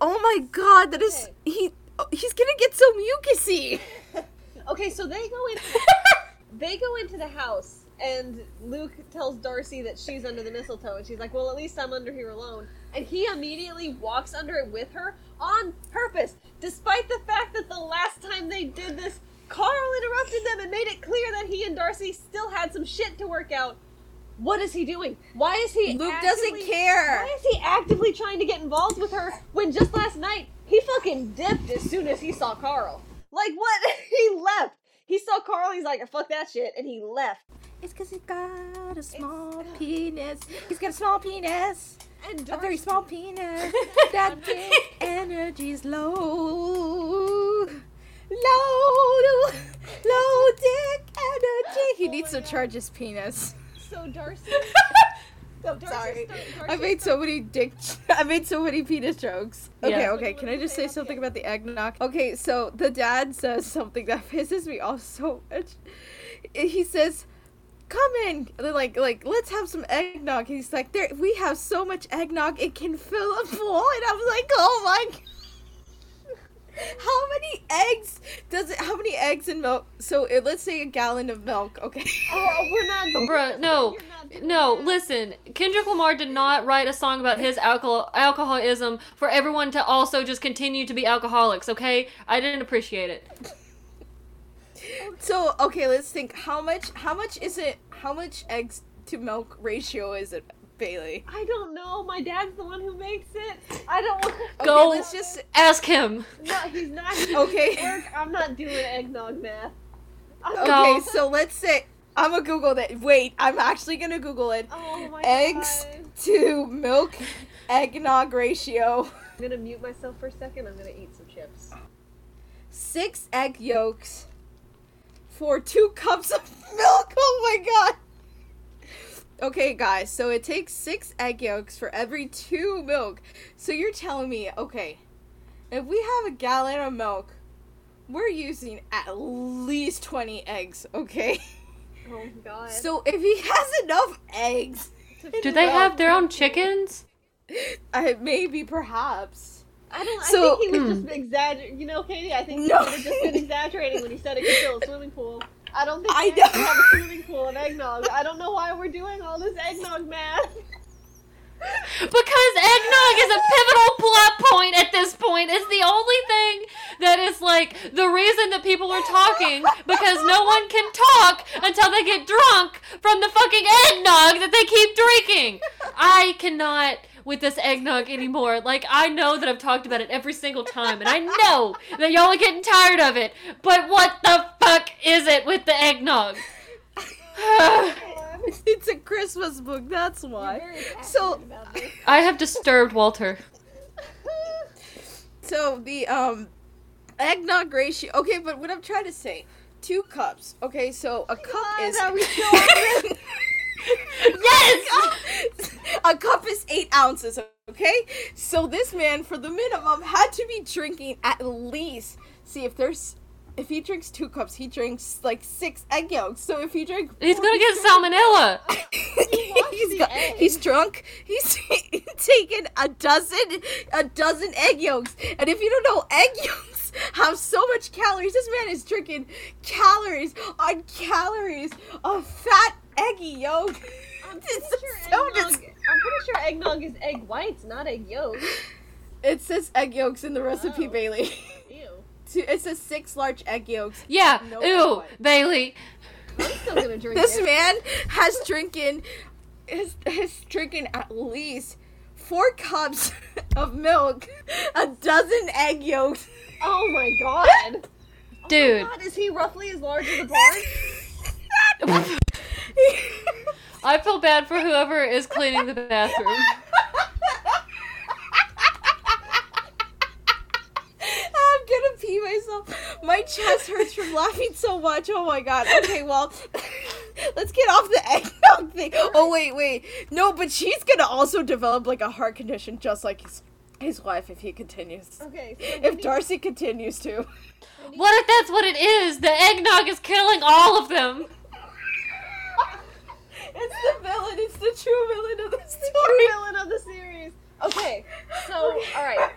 Oh my god, that is he. oh, He's gonna get so mucusy. Okay, so they go in. they go into the house, and Luke tells Darcy that she's under the mistletoe, and she's like, "Well, at least I'm under here alone." And he immediately walks under it with her on purpose, despite the fact that the last time they did this, Carl interrupted them and made it clear that he and Darcy still had some shit to work out. What is he doing? Why is he? Luke actively- doesn't care. Why is he actively trying to get involved with her when just last night he fucking dipped as soon as he saw Carl? Like what? he left. He saw Carl. He's like, "Fuck that shit," and he left. It's cause he got a small penis. He's got a small penis. And A very small penis. that dick energy's low. Low, low dick energy. He needs to charge his penis. so Darcy. I'm Darcy sorry. start- I made so many dick. I made so many penis jokes. Okay, Yeah. okay. Can I just say something about the eggnog? Okay, so the dad says something that pisses me off so much. He says, "Come in, like, like, let's have some eggnog." He's like, "There, we have so much eggnog, it can fill a pool." And I was like, "Oh my." God. How many eggs does it? How many eggs in milk? So uh, let's say a gallon of milk. Okay. Oh, we're not. Bruh, no. Not No, listen. Kendrick Lamar did not write a song about his alcohol alcoholism for everyone to also just continue to be alcoholics, okay? I didn't appreciate it. So okay, let's think. How much? How much is it? How much eggs to milk ratio is it, Bailey? I don't know. My dad's the one who makes it. I don't. want to. Go- Okay, let's just. Ask him. No, he's not. Okay. at Work. I'm not doing eggnog math. I'm Okay, Go. so let's say I'm gonna Google that. Wait, I'm actually gonna Google it. Oh my Eggs god. to milk eggnog ratio. I'm gonna mute myself for a second. I'm gonna eat some chips. Six egg yolks for two cups of milk. Oh my god. Okay, guys, so it takes six egg yolks for every two milk. So you're telling me, okay, if we have a gallon of milk, we're using at least 20 eggs, okay? Oh my god. So if he has enough eggs, Do they have their own chickens? I maybe perhaps. I don't. So- I think he was Hmm. just exaggerating. You know, Katie. I think he No. could have just been exaggerating when he said it could fill a swimming pool. I don't think I I know. have a swimming pool and eggnog. I don't know why we're doing all this eggnog math. because eggnog is a pivotal plot point at this point. It's the only thing that is like the reason that people are talking because no one can talk until they get drunk from the fucking eggnog that they keep drinking. I cannot with this eggnog anymore. Like I know that I've talked about it every single time and I know that y'all are getting tired of it. But what the fuck is it with the eggnog? it's a Christmas book, that's You're why. very So- about this. I have disturbed Walter. So the um eggnog ratio. Okay, but what I'm trying to say, two cups. Okay, so a cup God, is. yes. a cup is eight ounces. Okay, so this man, for the minimum, had to be drinking at least. See if there's. If he drinks two cups, he drinks like six egg yolks. So if he drinks, He's gonna get salmonella. he's, got, he's drunk. He's taken a dozen, a dozen egg yolks. And if you don't know, egg yolks have so much calories. This man is drinking calories on calories of fat eggy yolk. I'm pretty sure so eggnog. dis- I'm pretty sure eggnog is egg whites, not egg yolks. It says egg yolks in the recipe, Oh. Bailey. Ew. It says six large egg yolks. Yeah. No Ew, Bailey. I'm still gonna drink This it. man has drinking, is, is drinking at least four cups of milk, a dozen egg yolks. Oh my god. Dude. Oh god, is he roughly as large as a barn? I feel bad for whoever is cleaning the bathroom. I'm gonna pee myself. My chest hurts from laughing so much. Oh my god. Okay, well, let's get off the eggnog thing. Oh wait, wait. No, but she's gonna also develop like a heart condition, just like his his wife if he continues. Okay, so If need- Darcy continues to. What if that's what it is? The eggnog is killing all of them. It's the villain. It's the true villain of the true story. villain of the series. Okay, so all right.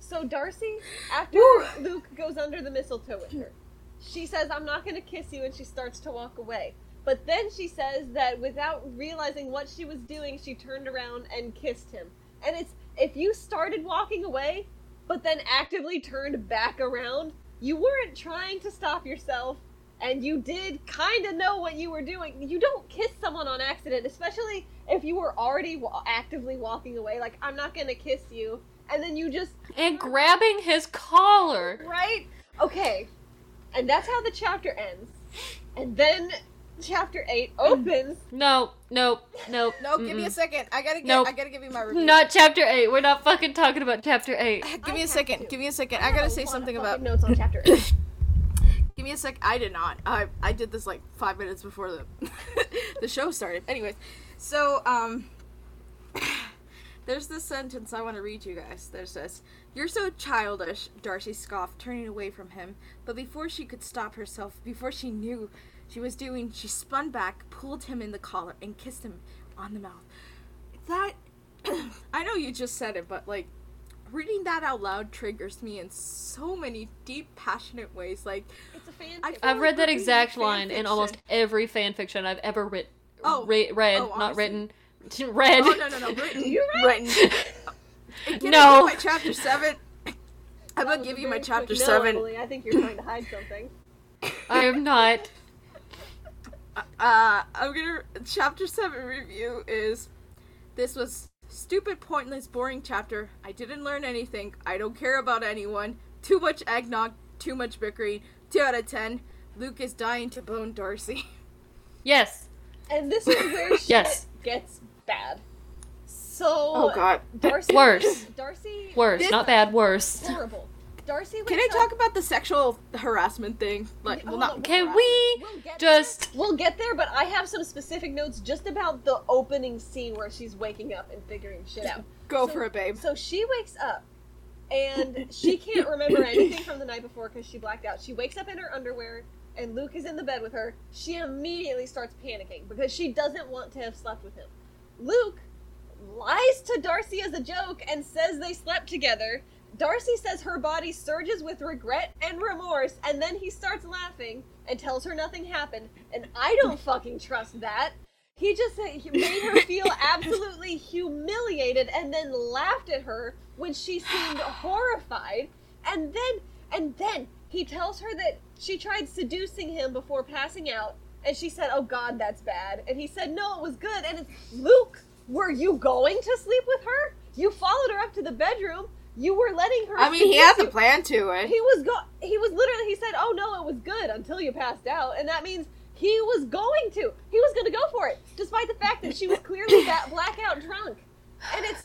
So Darcy, after Woo. Luke goes under the mistletoe with her, she says, "I'm not going to kiss you," and she starts to walk away. But then she says that without realizing what she was doing, she turned around and kissed him. And it's if you started walking away, but then actively turned back around, you weren't trying to stop yourself. And you did kind of know what you were doing. You don't kiss someone on accident, especially if you were already wa- actively walking away. Like, I'm not gonna kiss you. And then you just And grabbing his collar. right? Okay. And that's how the chapter ends. And then chapter 8 opens. No, no, no. No, give me a second. I gotta get. Nope. I gotta give you my review. Not chapter 8. We're not fucking talking about chapter 8. Give me I a second. to. Give me a second. I have gotta say something fucking about. notes on chapter 8. Give me a sec. I did not. I I did this like five minutes before the the show started. Anyways, so um, there's this sentence I want to read you guys. There's this. You're so childish, Darcy scoffed, turning away from him. But before she could stop herself, before she knew she was doing, she spun back, pulled him in the collar, and kissed him on the mouth. That I know you just said it, but like reading that out loud triggers me in so many deep, passionate ways. Like It's a fan. I feel I've like read we're that exact fan line in almost every fan fiction I've ever writ- Oh. re- read, Oh, not written. read. Oh no no no, written. You written. Can No. My chapter seven? I'm That gonna give you my chapter quick no, seven. Emily. I think you're trying to hide something. I am not. Uh, I'm gonna chapter seven review is this was stupid, pointless, boring chapter. I didn't learn anything. I don't care about anyone. Too much eggnog. Too much bickering. Two out of ten. Luke is dying to bone Darcy. Yes. And this is where shit Yes. gets bad. So Oh God. Darcy Worse. Darcy Worse, not bad, worse. horrible. Darcy Can I talk about the sexual harassment thing? Like, well, not Can We'll we get just We'll get there, but I have some specific notes just about the opening scene where she's waking up and figuring shit out. go So- for it, babe. So she wakes up and she can't remember anything from the night before because she blacked out. She wakes up in her underwear and Luke is in the bed with her. She immediately starts panicking because she doesn't want to have slept with him. Luke lies to Darcy as a joke and says they slept together. Darcy says her body surges with regret and remorse, and then he starts laughing and tells her nothing happened. And I don't fucking trust that. He just he made her feel absolutely humiliated and then laughed at her when she seemed horrified. And then, and then he tells her that she tried seducing him before passing out. And she said, Oh God, that's bad. And he said, No, it was good. And it's, Luke, were you going to sleep with her? You followed her up to the bedroom. You were letting her. I mean, he has a plan to it. He was go. He was literally. He said, "Oh no, it was good until you passed out," and that means he was going to. He was going to go for it, despite the fact that she was clearly that blackout drunk. And it's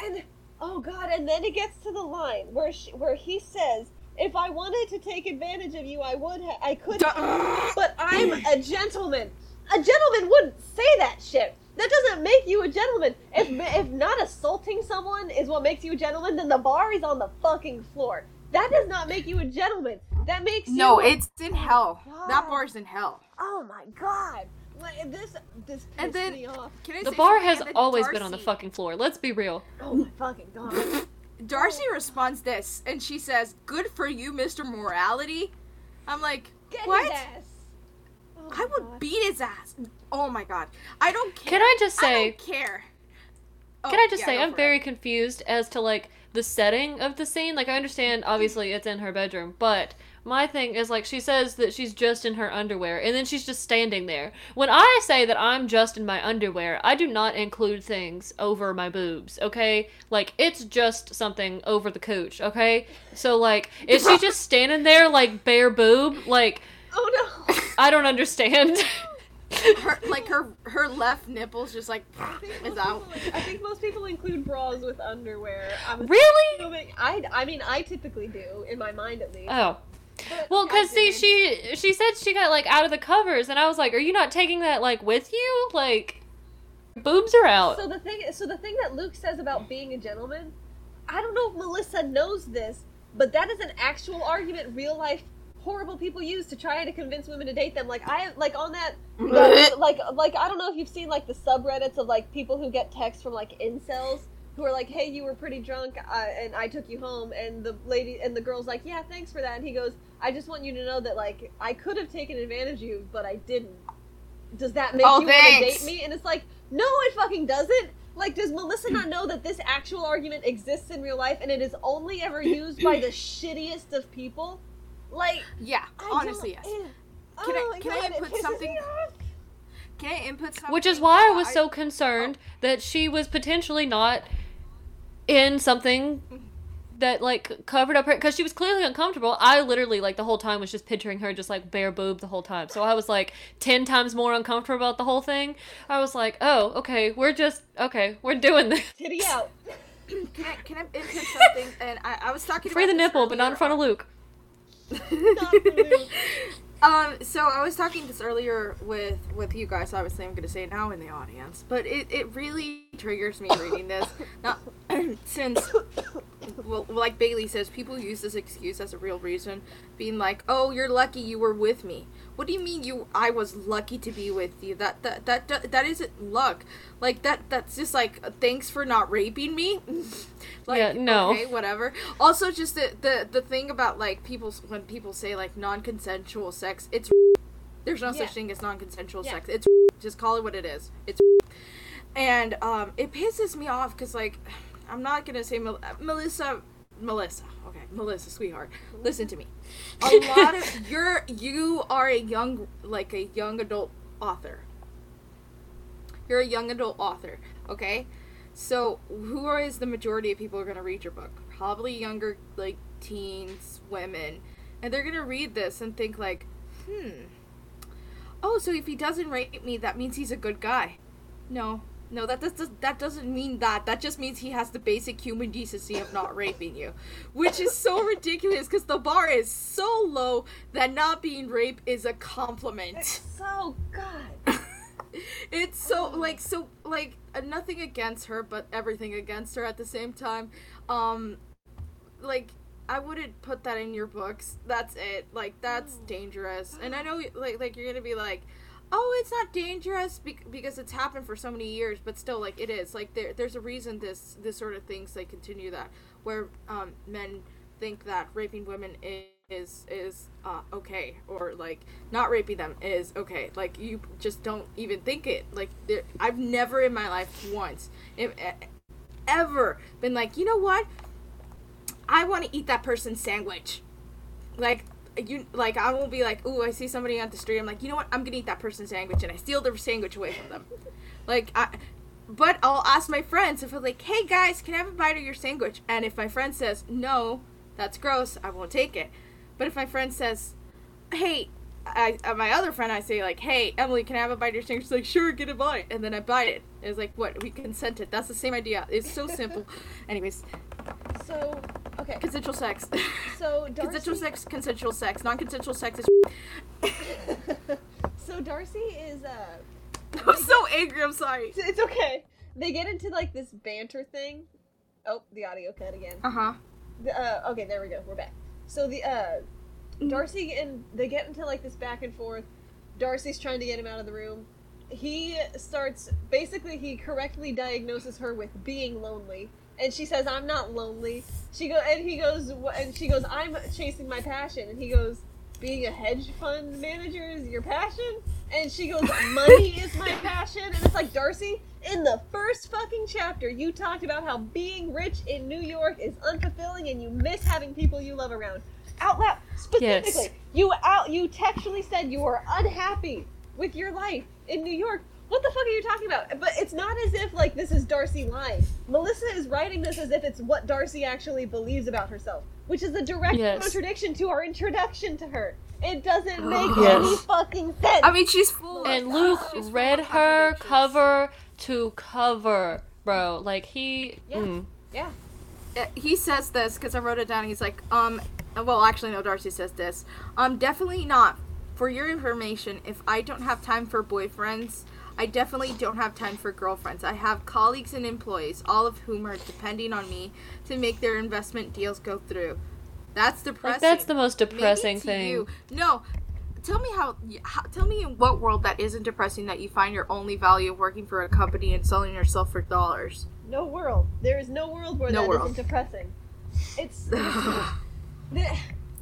and oh god, and then it gets to the line where she, where he says, "If I wanted to take advantage of you, I would. Ha- I could, but I'm a gentleman. A gentleman wouldn't say that shit." That doesn't make you a gentleman. If if not assaulting someone is what makes you a gentleman, then the bar is on the fucking floor. That does not make you a gentleman. That makes No, you. it's in hell. God. That bar's in hell. Oh my god! Like, this this pissed And then- me off. Can I The say bar has And then always been on the fucking floor. Let's be real. Oh my fucking god! Darcy responds this, and she says, "Good for you, Mr. Morality." I'm like, Get what? his ass. Oh my I would God. Beat his ass. Oh my god, I don't care. Can I just say I don't care. Oh, Can I just yeah, say I'm very it. confused as to like the setting of the scene. Like I understand obviously it's in her bedroom, but my thing is like she says that she's just in her underwear and then she's just standing there. When I say that I'm just in my underwear, I do not include things over my boobs, okay? Like it's just something over the cooch, okay? So like is she just standing there like bare boob? Like Oh no! I don't understand. her like her her left nipple's just like I think is most out. people- I think most people include bras with underwear. I'm really? assuming- I I mean I typically do in my mind at least. Oh. But Well, cause see, she she said she got like out of the covers, and I was like, "Are you not taking that like with you? Like, boobs are out." So the thing, so the thing that Luke says about being a gentleman, I don't know if Melissa knows this, but that is an actual argument real life horrible people use to try to convince women to date them. Like I, like on that, the- like like I don't know if you've seen like the subreddits of like people who get texts from like incels who are like, "Hey, you were pretty drunk, uh, and I took you home," and the lady and the girl's like, "Yeah, thanks for that," and he goes, "I just want you to know that like I could have taken advantage of you, but I didn't." Does that make Oh, you want to date me? And it's like, no, it fucking doesn't. Like, does Melissa not know that this actual argument exists in real life and it is only ever used by the shittiest of people? Like, yeah, I honestly, don't- yes. Can I- Oh my can I God, it input something? Can I input something? Which is why I was so concerned that she was potentially not in something that like covered up her because she was clearly uncomfortable. I literally like the whole time was just picturing her just like bare boob the whole time. So I was like ten times more uncomfortable about the whole thing. I was like, oh, okay, we're just okay, we're doing this. Titty out. Can I, can I input something? And I, I was talking Free about the this nipple, but not in front of Luke. Um, so I was talking this earlier with with you guys. Obviously, I'm going to say it now in the audience, but it, it really triggers me reading this. Not since, well, like Bailey says, people use this excuse as a real reason, being like, "Oh, you're lucky you were with me." What do you mean you? I was lucky to be with you. That that that that, that isn't luck. Like that. That's just like thanks for not raping me. like, Yeah, no. Okay, whatever. Also, just the the the thing about like people when people say like non-consensual sex, it's there's no Yeah. such thing as non-consensual Yeah. sex. It's just call it what it is. It's and um, it pisses me off because like I'm not gonna say Mel- Melissa. Melissa, okay, Melissa, sweetheart, listen to me. A lot of you're you are a young like a young adult author. You're a young adult author, okay? So who is the majority of people who are gonna read your book? Probably younger, like teens, women, and they're gonna read this and think like, hmm. Oh, so if he doesn't rate me, that means he's a good guy. No, no, that does that doesn't mean that. That just means he has the basic human decency of not raping you, which is so ridiculous because the bar is so low that not being raped is a compliment. So, God. it's so like so like uh, nothing against her, but everything against her at the same time. Um, like I wouldn't put that in your books. That's it. Like that's dangerous. And I know like like you're gonna be like, oh, it's not dangerous bec- because it's happened for so many years, but still like it is. Like there there's a reason this this sort of things like continue that where um men think that raping women is is uh, okay or like not raping them is okay. Like you just don't even think it. Like there, i've never in my life once if, ever been like you know what? I want to eat that person's sandwich. Like you like i won't be like ooh i see somebody on the street i'm like you know what i'm gonna eat that person's sandwich and i steal their sandwich away from them like i but i'll ask my friends if i'm like hey guys can i have a bite of your sandwich and if my friend says no that's gross i won't take it but if my friend says hey I, uh, my other friend, I say like, "Hey, Emily, can I have a bite of your sandwich?" She's like, "Sure, get a bite," and then I bite it. It's like, what? We consented. That's the same idea. It's so simple. Anyways, So, okay. consensual sex. So Darcy. consensual sex, consensual sex. Non-consensual sex is. so Darcy is uh. I'm so angry. I'm sorry. It's, okay. They get into like this banter thing. Oh, the audio cut again. Uh huh. The, uh, okay, there we go. We're back. So the uh, Darcy and they get into like this back and forth. Darcy's trying to get him out of the room. He starts basically he correctly diagnoses her with being lonely, and she says, "I'm not lonely." She go and he goes and she goes, "I'm chasing my passion," and he goes, "Being a hedge fund manager is your passion?" And she goes, "Money is my passion," and it's like Darcy. In the first fucking chapter, you talked about how being rich in New York is unfulfilling and you miss having people you love around. Out loud, specifically, Yes. you out you textually said you are unhappy with your life in New York. What the fuck are you talking about? But it's not as if like this is Darcy lying. Melissa is writing this as if it's what Darcy actually believes about herself, which is a direct Yes. contradiction to our introduction to her. It doesn't make Yes. any fucking sense. I mean, she's full. And Luke she's read her cover to cover, bro. Like he. Yeah. mm. yeah. Uh, he says this because I wrote it down. He's like, um, well, actually, no, Darcy says this. Um, definitely not. For your information, if I don't have time for boyfriends, I definitely don't have time for girlfriends. I have colleagues and employees, all of whom are depending on me to make their investment deals go through. That's depressing. Like that's the most Maybe depressing to thing. you. No, tell me how, how. Tell me in what world that isn't depressing that you find your only value of working for a company and selling yourself for dollars. No world. There is no world where No that world. not depressing. It's. the-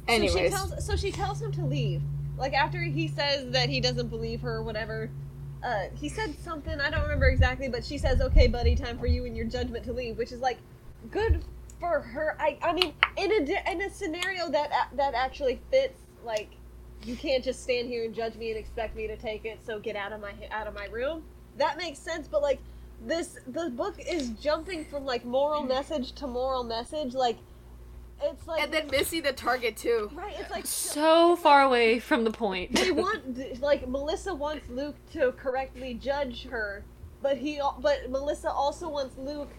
Anyways. So she tells so she tells him to leave. Like after he says that he doesn't believe her or whatever. Uh, he said something I don't remember exactly, but she says, "Okay, buddy, time for you and your judgment to leave," which is like good for her. I I mean, in a in a scenario that that actually fits, like you can't just stand here and judge me and expect me to take it. So get out of my out of my room. That makes sense, but like this the book is jumping from like moral message to moral message, like. It's like and then missing the target too. right. It's like So far away from the point. they want like Melissa wants Luke to correctly judge her, but he but Melissa also wants Luke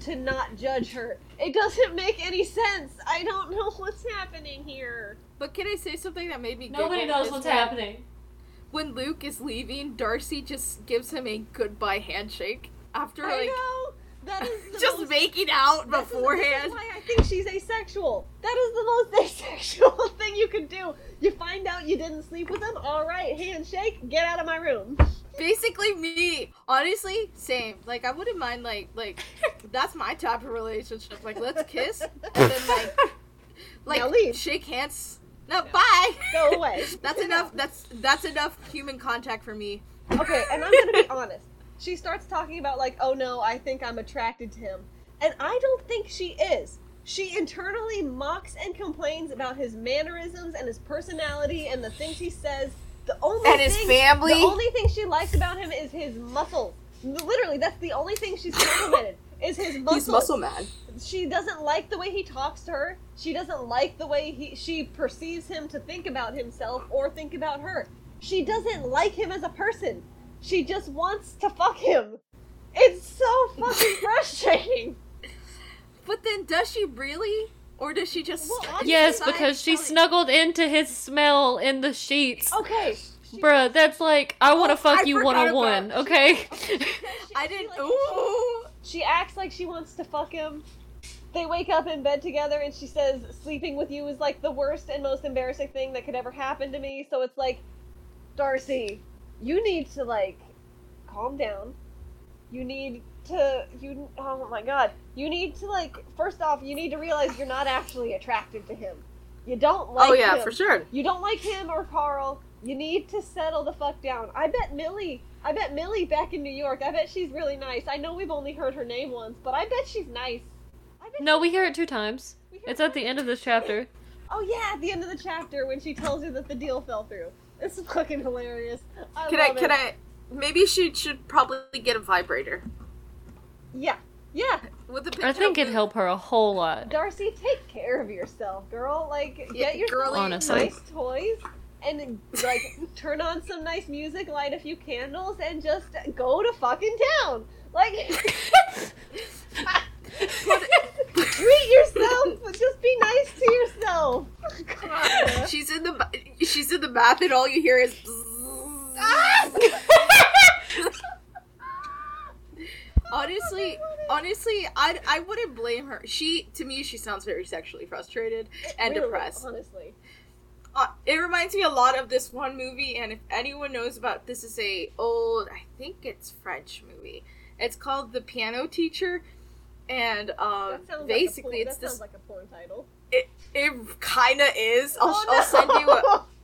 to not judge her. It doesn't make any sense. I don't know what's happening here. But can I say something that made me Nobody knows what's when- happening. When Luke is leaving, Darcy just gives him a goodbye handshake after I like know that is the just most, making out beforehand. Why I think she's asexual. That is the most asexual thing you could do. You find out you didn't sleep with him. All right, handshake. Get out of my room. Basically me. Honestly, same. Like I wouldn't mind like like that's my type of relationship. Like let's kiss and then like like Now leave. shake hands. No, bye. Go away. that's enough. That's that's enough human contact for me. Okay, and I'm gonna be honest. She starts talking about like, oh no, I think I'm attracted to him, and I don't think she is. She internally mocks and complains about his mannerisms and his personality and the things he says. The only And his thing, family. The only thing she likes about him is his muscles. Literally, that's the only thing she's complimented is his muscle. He's muscle man. She doesn't like the way he talks to her. She doesn't like the way he she perceives him to think about himself or think about her. She doesn't like him as a person. She just wants to fuck him. It's so fucking frustrating. But then does she really? Or does she just Well, Yes, because she snuggled into his smell in the sheets. Okay. She, Bruh, that's like I want to Oh, fuck I you one on one, about- okay? I didn't like, ooh. She acts like she wants to fuck him. They wake up in bed together and she says sleeping with you is like the worst and most embarrassing thing that could ever happen to me. So it's like, Darcy, you need to like calm down. You need to you oh my god. You need to like first off, you need to realize you're not actually attracted to him. You don't oh, like oh yeah, him. for sure. You don't like him or Carl. You need to settle the fuck down. I bet Millie. I bet Millie back in New York. I bet she's really nice. I know we've only heard her name once, but I bet she's nice. I bet No, we hear it two times. It's at the end of this chapter. Oh yeah, at the end of the chapter when she tells you that the deal fell through. It's fucking hilarious. I Can I? Can it. I? Maybe she should probably get a vibrator Yeah, yeah. with a picture. I think it'd help her a whole lot. Darcy, take care of yourself, girl. Like, Yeah, get yourself girly. Honestly. nice toys and like turn on some nice music, light a few candles, and just go to fucking town. Like, treat yourself. but Just be nice to yourself. God. She's in the she's in the bath and all you hear is. honestly, honestly, I I wouldn't blame her. She to me she sounds very sexually frustrated and Really, depressed. Honestly. Uh, it reminds me a lot of this one movie, and if anyone knows about this, is a old I think it's French movie. It's called The Piano Teacher, and um, That basically like a porn, it's that this. like a porn title. It it kind of is. I'll, Oh, I'll send you a.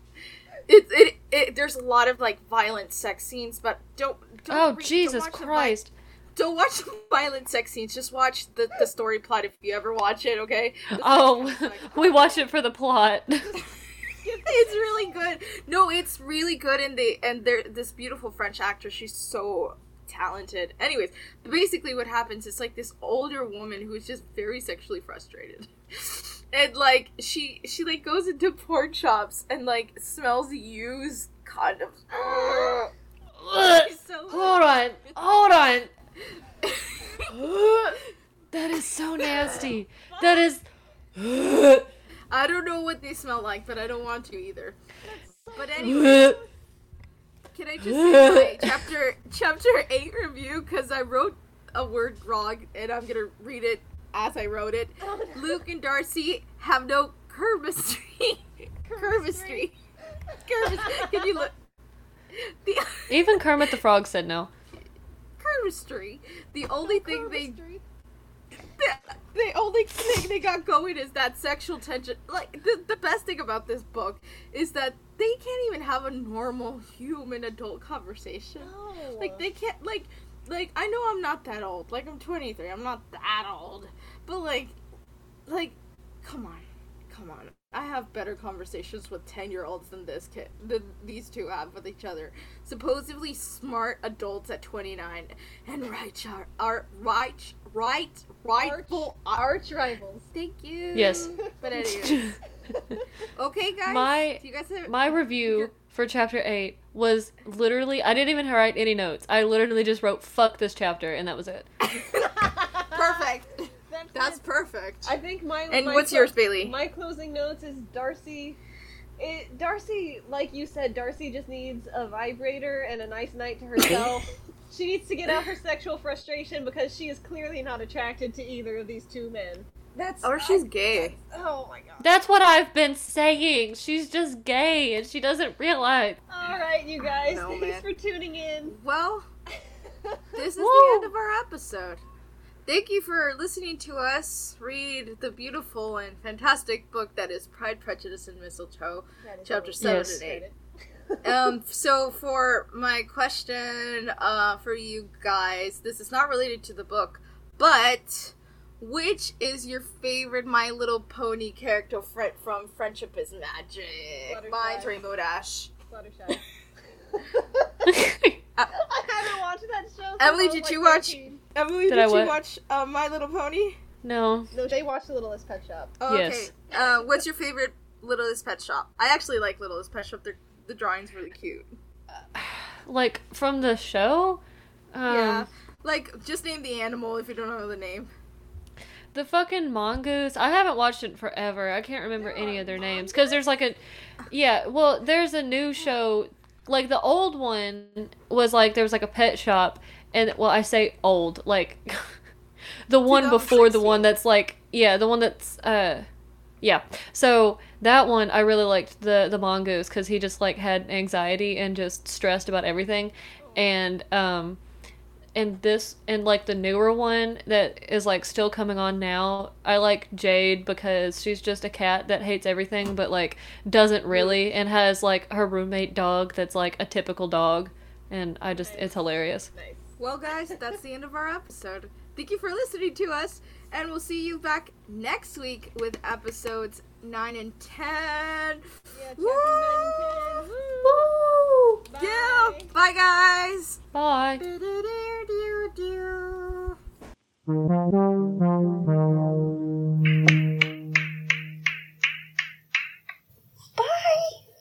It, it, it there's a lot of like violent sex scenes, but don't. don't Oh read- don't Jesus watch the vi- Christ! don't watch the violent sex scenes. Just watch the, the story plot if you ever watch it. Okay. The Oh, like- we watch it for the plot. it's really good. No, it's really good, and they and there this beautiful French actress. She's so talented. Anyways, basically, what happens is like this older woman who is just very sexually frustrated, and like she she like goes into porn shops and like smells used condoms. So hold on, hold on. That is so nasty. That is. I don't know what they smell like, but I don't want to either. But anyway. Can I just say my chapter chapter eight review because I wrote a word wrong and I'm gonna read it as I wrote it. Luke and Darcy have no curvistry. curvistry. Chemistry. Can you look? The Even Kermit the Frog said no. Curvistry. The only thing they the, the only thing they got going is that sexual tension. Like the, the best thing about this book is that they can't even have a normal human adult conversation. No. Like they can't like like I know I'm not that old. Like I'm 23. I'm not that old. But like like come on. Come on. I have better conversations with 10-year-olds than this kid than these two have with each other. Supposedly smart adults at 29 and right char- are right right rightful Arch rivals. Thank you. Yes. But anyways. Okay, guys. My- do you guys have My review for chapter 8 was literally. I didn't even write any notes. I literally just wrote, fuck this chapter, and that was it. perfect. That's, That's perfect. I think my and my what's clo- yours, Bailey? My closing notes is Darcy. It, Darcy, like you said, Darcy just needs a vibrator and a nice night to herself. she needs to get out her sexual frustration because she is clearly not attracted to either of these two men. That's or she's gay. oh my god. That's what I've been saying. She's just gay, and she doesn't realize. All right, you guys, No, thanks man. for tuning in. Well, this is Woo. the end of our episode. Thank you for listening to us read the beautiful and fantastic book that is Pride, Prejudice, and Mistletoe, chapter always seven Yes. and eight. credit. um, so for my question, uh, for you guys, this is not related to the book, but which is your favorite My Little Pony character fr- from Friendship is Magic? Fluttershy. Mine's Rainbow Dash. Fluttershy. Uh, I haven't watched that show. since Emily, I was, did like, you watch- Emily, Did did, I you what? watch uh, My Little Pony? no. No, they watched The Littlest Pet Shop. Oh, Yes. Okay. Uh, what's your favorite Littlest Pet Shop? I actually like Littlest Pet Shop. They're, the drawing's really cute. Like, from the show? Um, yeah. Like, just name the animal if you don't know the name. The fucking mongoose. I haven't watched it forever. I can't remember any of their names because there's like a, yeah. Well, there's a new show. Like the old one was like there was like a pet shop, and well, I say old like, the one before the one that's like yeah, the one that's uh, yeah. So that one I really liked the the mongoose because he just like had anxiety and just stressed about everything, and um, and this and like the newer one that is like still coming on now, I like Jade because she's just a cat that hates everything but like doesn't mm-hmm. really and has like her roommate dog that's like a typical dog and I just it's hilarious. Nice. Well, guys, that's the end of our episode. Thank you for listening to us, and we'll see you back next week with episodes 9 and 10. Yeah, Woo! 9 and 10. Woo! Bye. Yeah. Bye, guys. Bye.